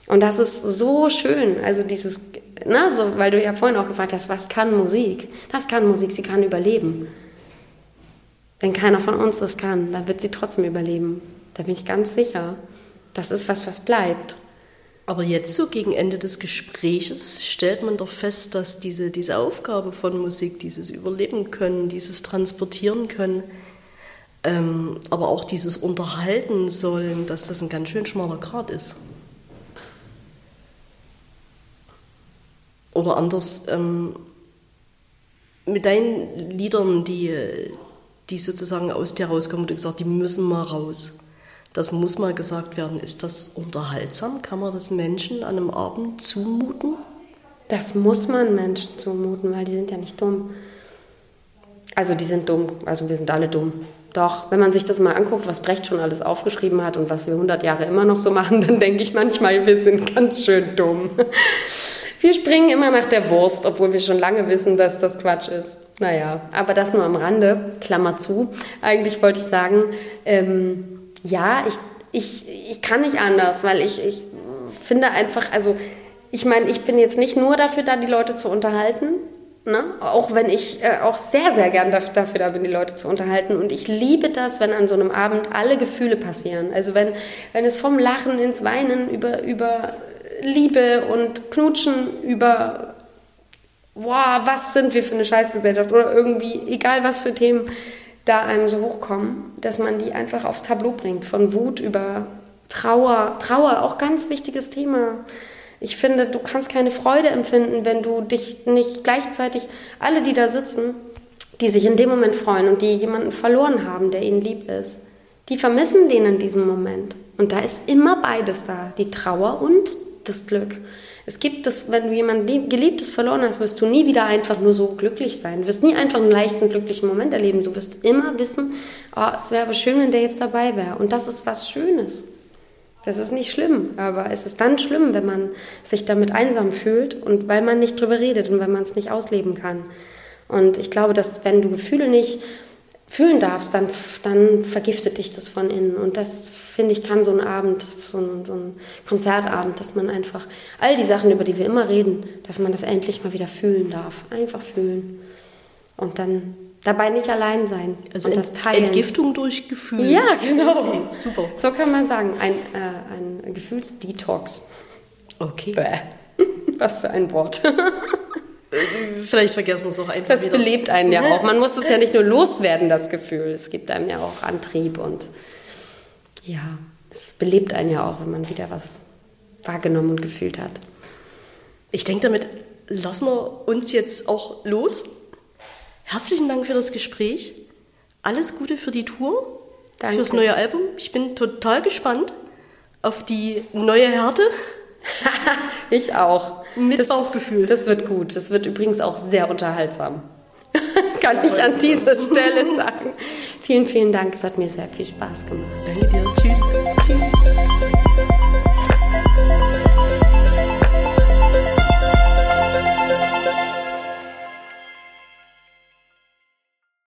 Und das ist so schön. Also dieses, na, so, weil du ja vorhin auch gefragt hast, was kann Musik? Das kann Musik, sie kann überleben. Wenn keiner von uns das kann, dann wird sie trotzdem überleben. Da bin ich ganz sicher. Das ist was, was bleibt. Aber jetzt so gegen Ende des Gespräches stellt man doch fest, dass diese, diese Aufgabe von Musik, dieses Überleben können, dieses Transportieren können, ähm, aber auch dieses Unterhalten sollen, dass das ein ganz schön schmaler Grad ist. Oder anders, ähm, mit deinen Liedern, die, die sozusagen aus dir rauskommen, du gesagt, die müssen mal raus. Das muss mal gesagt werden. Ist das unterhaltsam? Kann man das Menschen an einem Abend zumuten? Das muss man Menschen zumuten, weil die sind ja nicht dumm. Also die sind dumm, also wir sind alle dumm. Doch, wenn man sich das mal anguckt, was Brecht schon alles aufgeschrieben hat und was wir 100 Jahre immer noch so machen, [LAUGHS] dann denke ich manchmal, wir sind ganz schön dumm. Wir springen immer nach der Wurst, obwohl wir schon lange wissen, dass das Quatsch ist. Naja, aber das nur am Rande, Klammer zu. Eigentlich wollte ich sagen, ähm, ja, ich, ich, ich kann nicht anders, weil ich, ich finde einfach, also ich meine, ich bin jetzt nicht nur dafür da, die Leute zu unterhalten, Ne? Auch wenn ich äh, auch sehr, sehr gern dafür, da bin, die Leute zu unterhalten. Und ich liebe das, wenn an so einem Abend alle Gefühle passieren. Also wenn, wenn es vom Lachen ins Weinen über, über Liebe und Knutschen, über wow, was sind wir für eine Scheißgesellschaft oder irgendwie, egal was für Themen, da einem so hochkommen, dass man die einfach aufs Tableau bringt. Von Wut über Trauer. Trauer, auch ganz wichtiges Thema. Ich finde, du kannst keine Freude empfinden, wenn du dich nicht gleichzeitig, alle, die da sitzen, die sich in dem Moment freuen und die jemanden verloren haben, der ihnen lieb ist, die vermissen den in diesem Moment. Und da ist immer beides da, die Trauer und das Glück. Es gibt das, wenn du jemanden Geliebtes verloren hast, wirst du nie wieder einfach nur so glücklich sein. Du wirst nie einfach einen leichten, glücklichen Moment erleben. Du wirst immer wissen, oh, es wäre aber schön, wenn der jetzt dabei wäre. Und das ist was Schönes. Das ist nicht schlimm, aber es ist dann schlimm, wenn man sich damit einsam fühlt und weil man nicht drüber redet und weil man es nicht ausleben kann. Und ich glaube, dass wenn du Gefühle nicht fühlen darfst, dann, dann vergiftet dich das von innen. Und das, finde ich, kann so ein Abend, so ein, so ein Konzertabend, dass man einfach all die Sachen, über die wir immer reden, dass man das endlich mal wieder fühlen darf. Einfach fühlen. Und dann dabei nicht allein sein. Also und das teilen. Entgiftung durch Gefühl. Ja, genau. Okay, super. So kann man sagen, ein, äh, ein Gefühlsdetox. Okay. Bäh. [LAUGHS] Was für ein Wort. [LAUGHS] Vielleicht vergessen wir es auch einfach Das wieder. belebt einen ja auch. Man muss es ja nicht nur loswerden, das Gefühl. Es gibt einem ja auch Antrieb und ja, es belebt einen ja auch, wenn man wieder was wahrgenommen und gefühlt hat. Ich denke, damit lassen wir uns jetzt auch los. Herzlichen Dank für das Gespräch. Alles Gute für die Tour, Danke. fürs neue Album. Ich bin total gespannt auf die neue Härte. [LAUGHS] Ich auch. Mit das, Bauchgefühl. Das wird gut. Das wird übrigens auch sehr unterhaltsam. [LAUGHS] Kann ich an dieser Stelle sagen. Vielen, vielen Dank. Es hat mir sehr viel Spaß gemacht. Danke dir. Tschüss. Tschüss.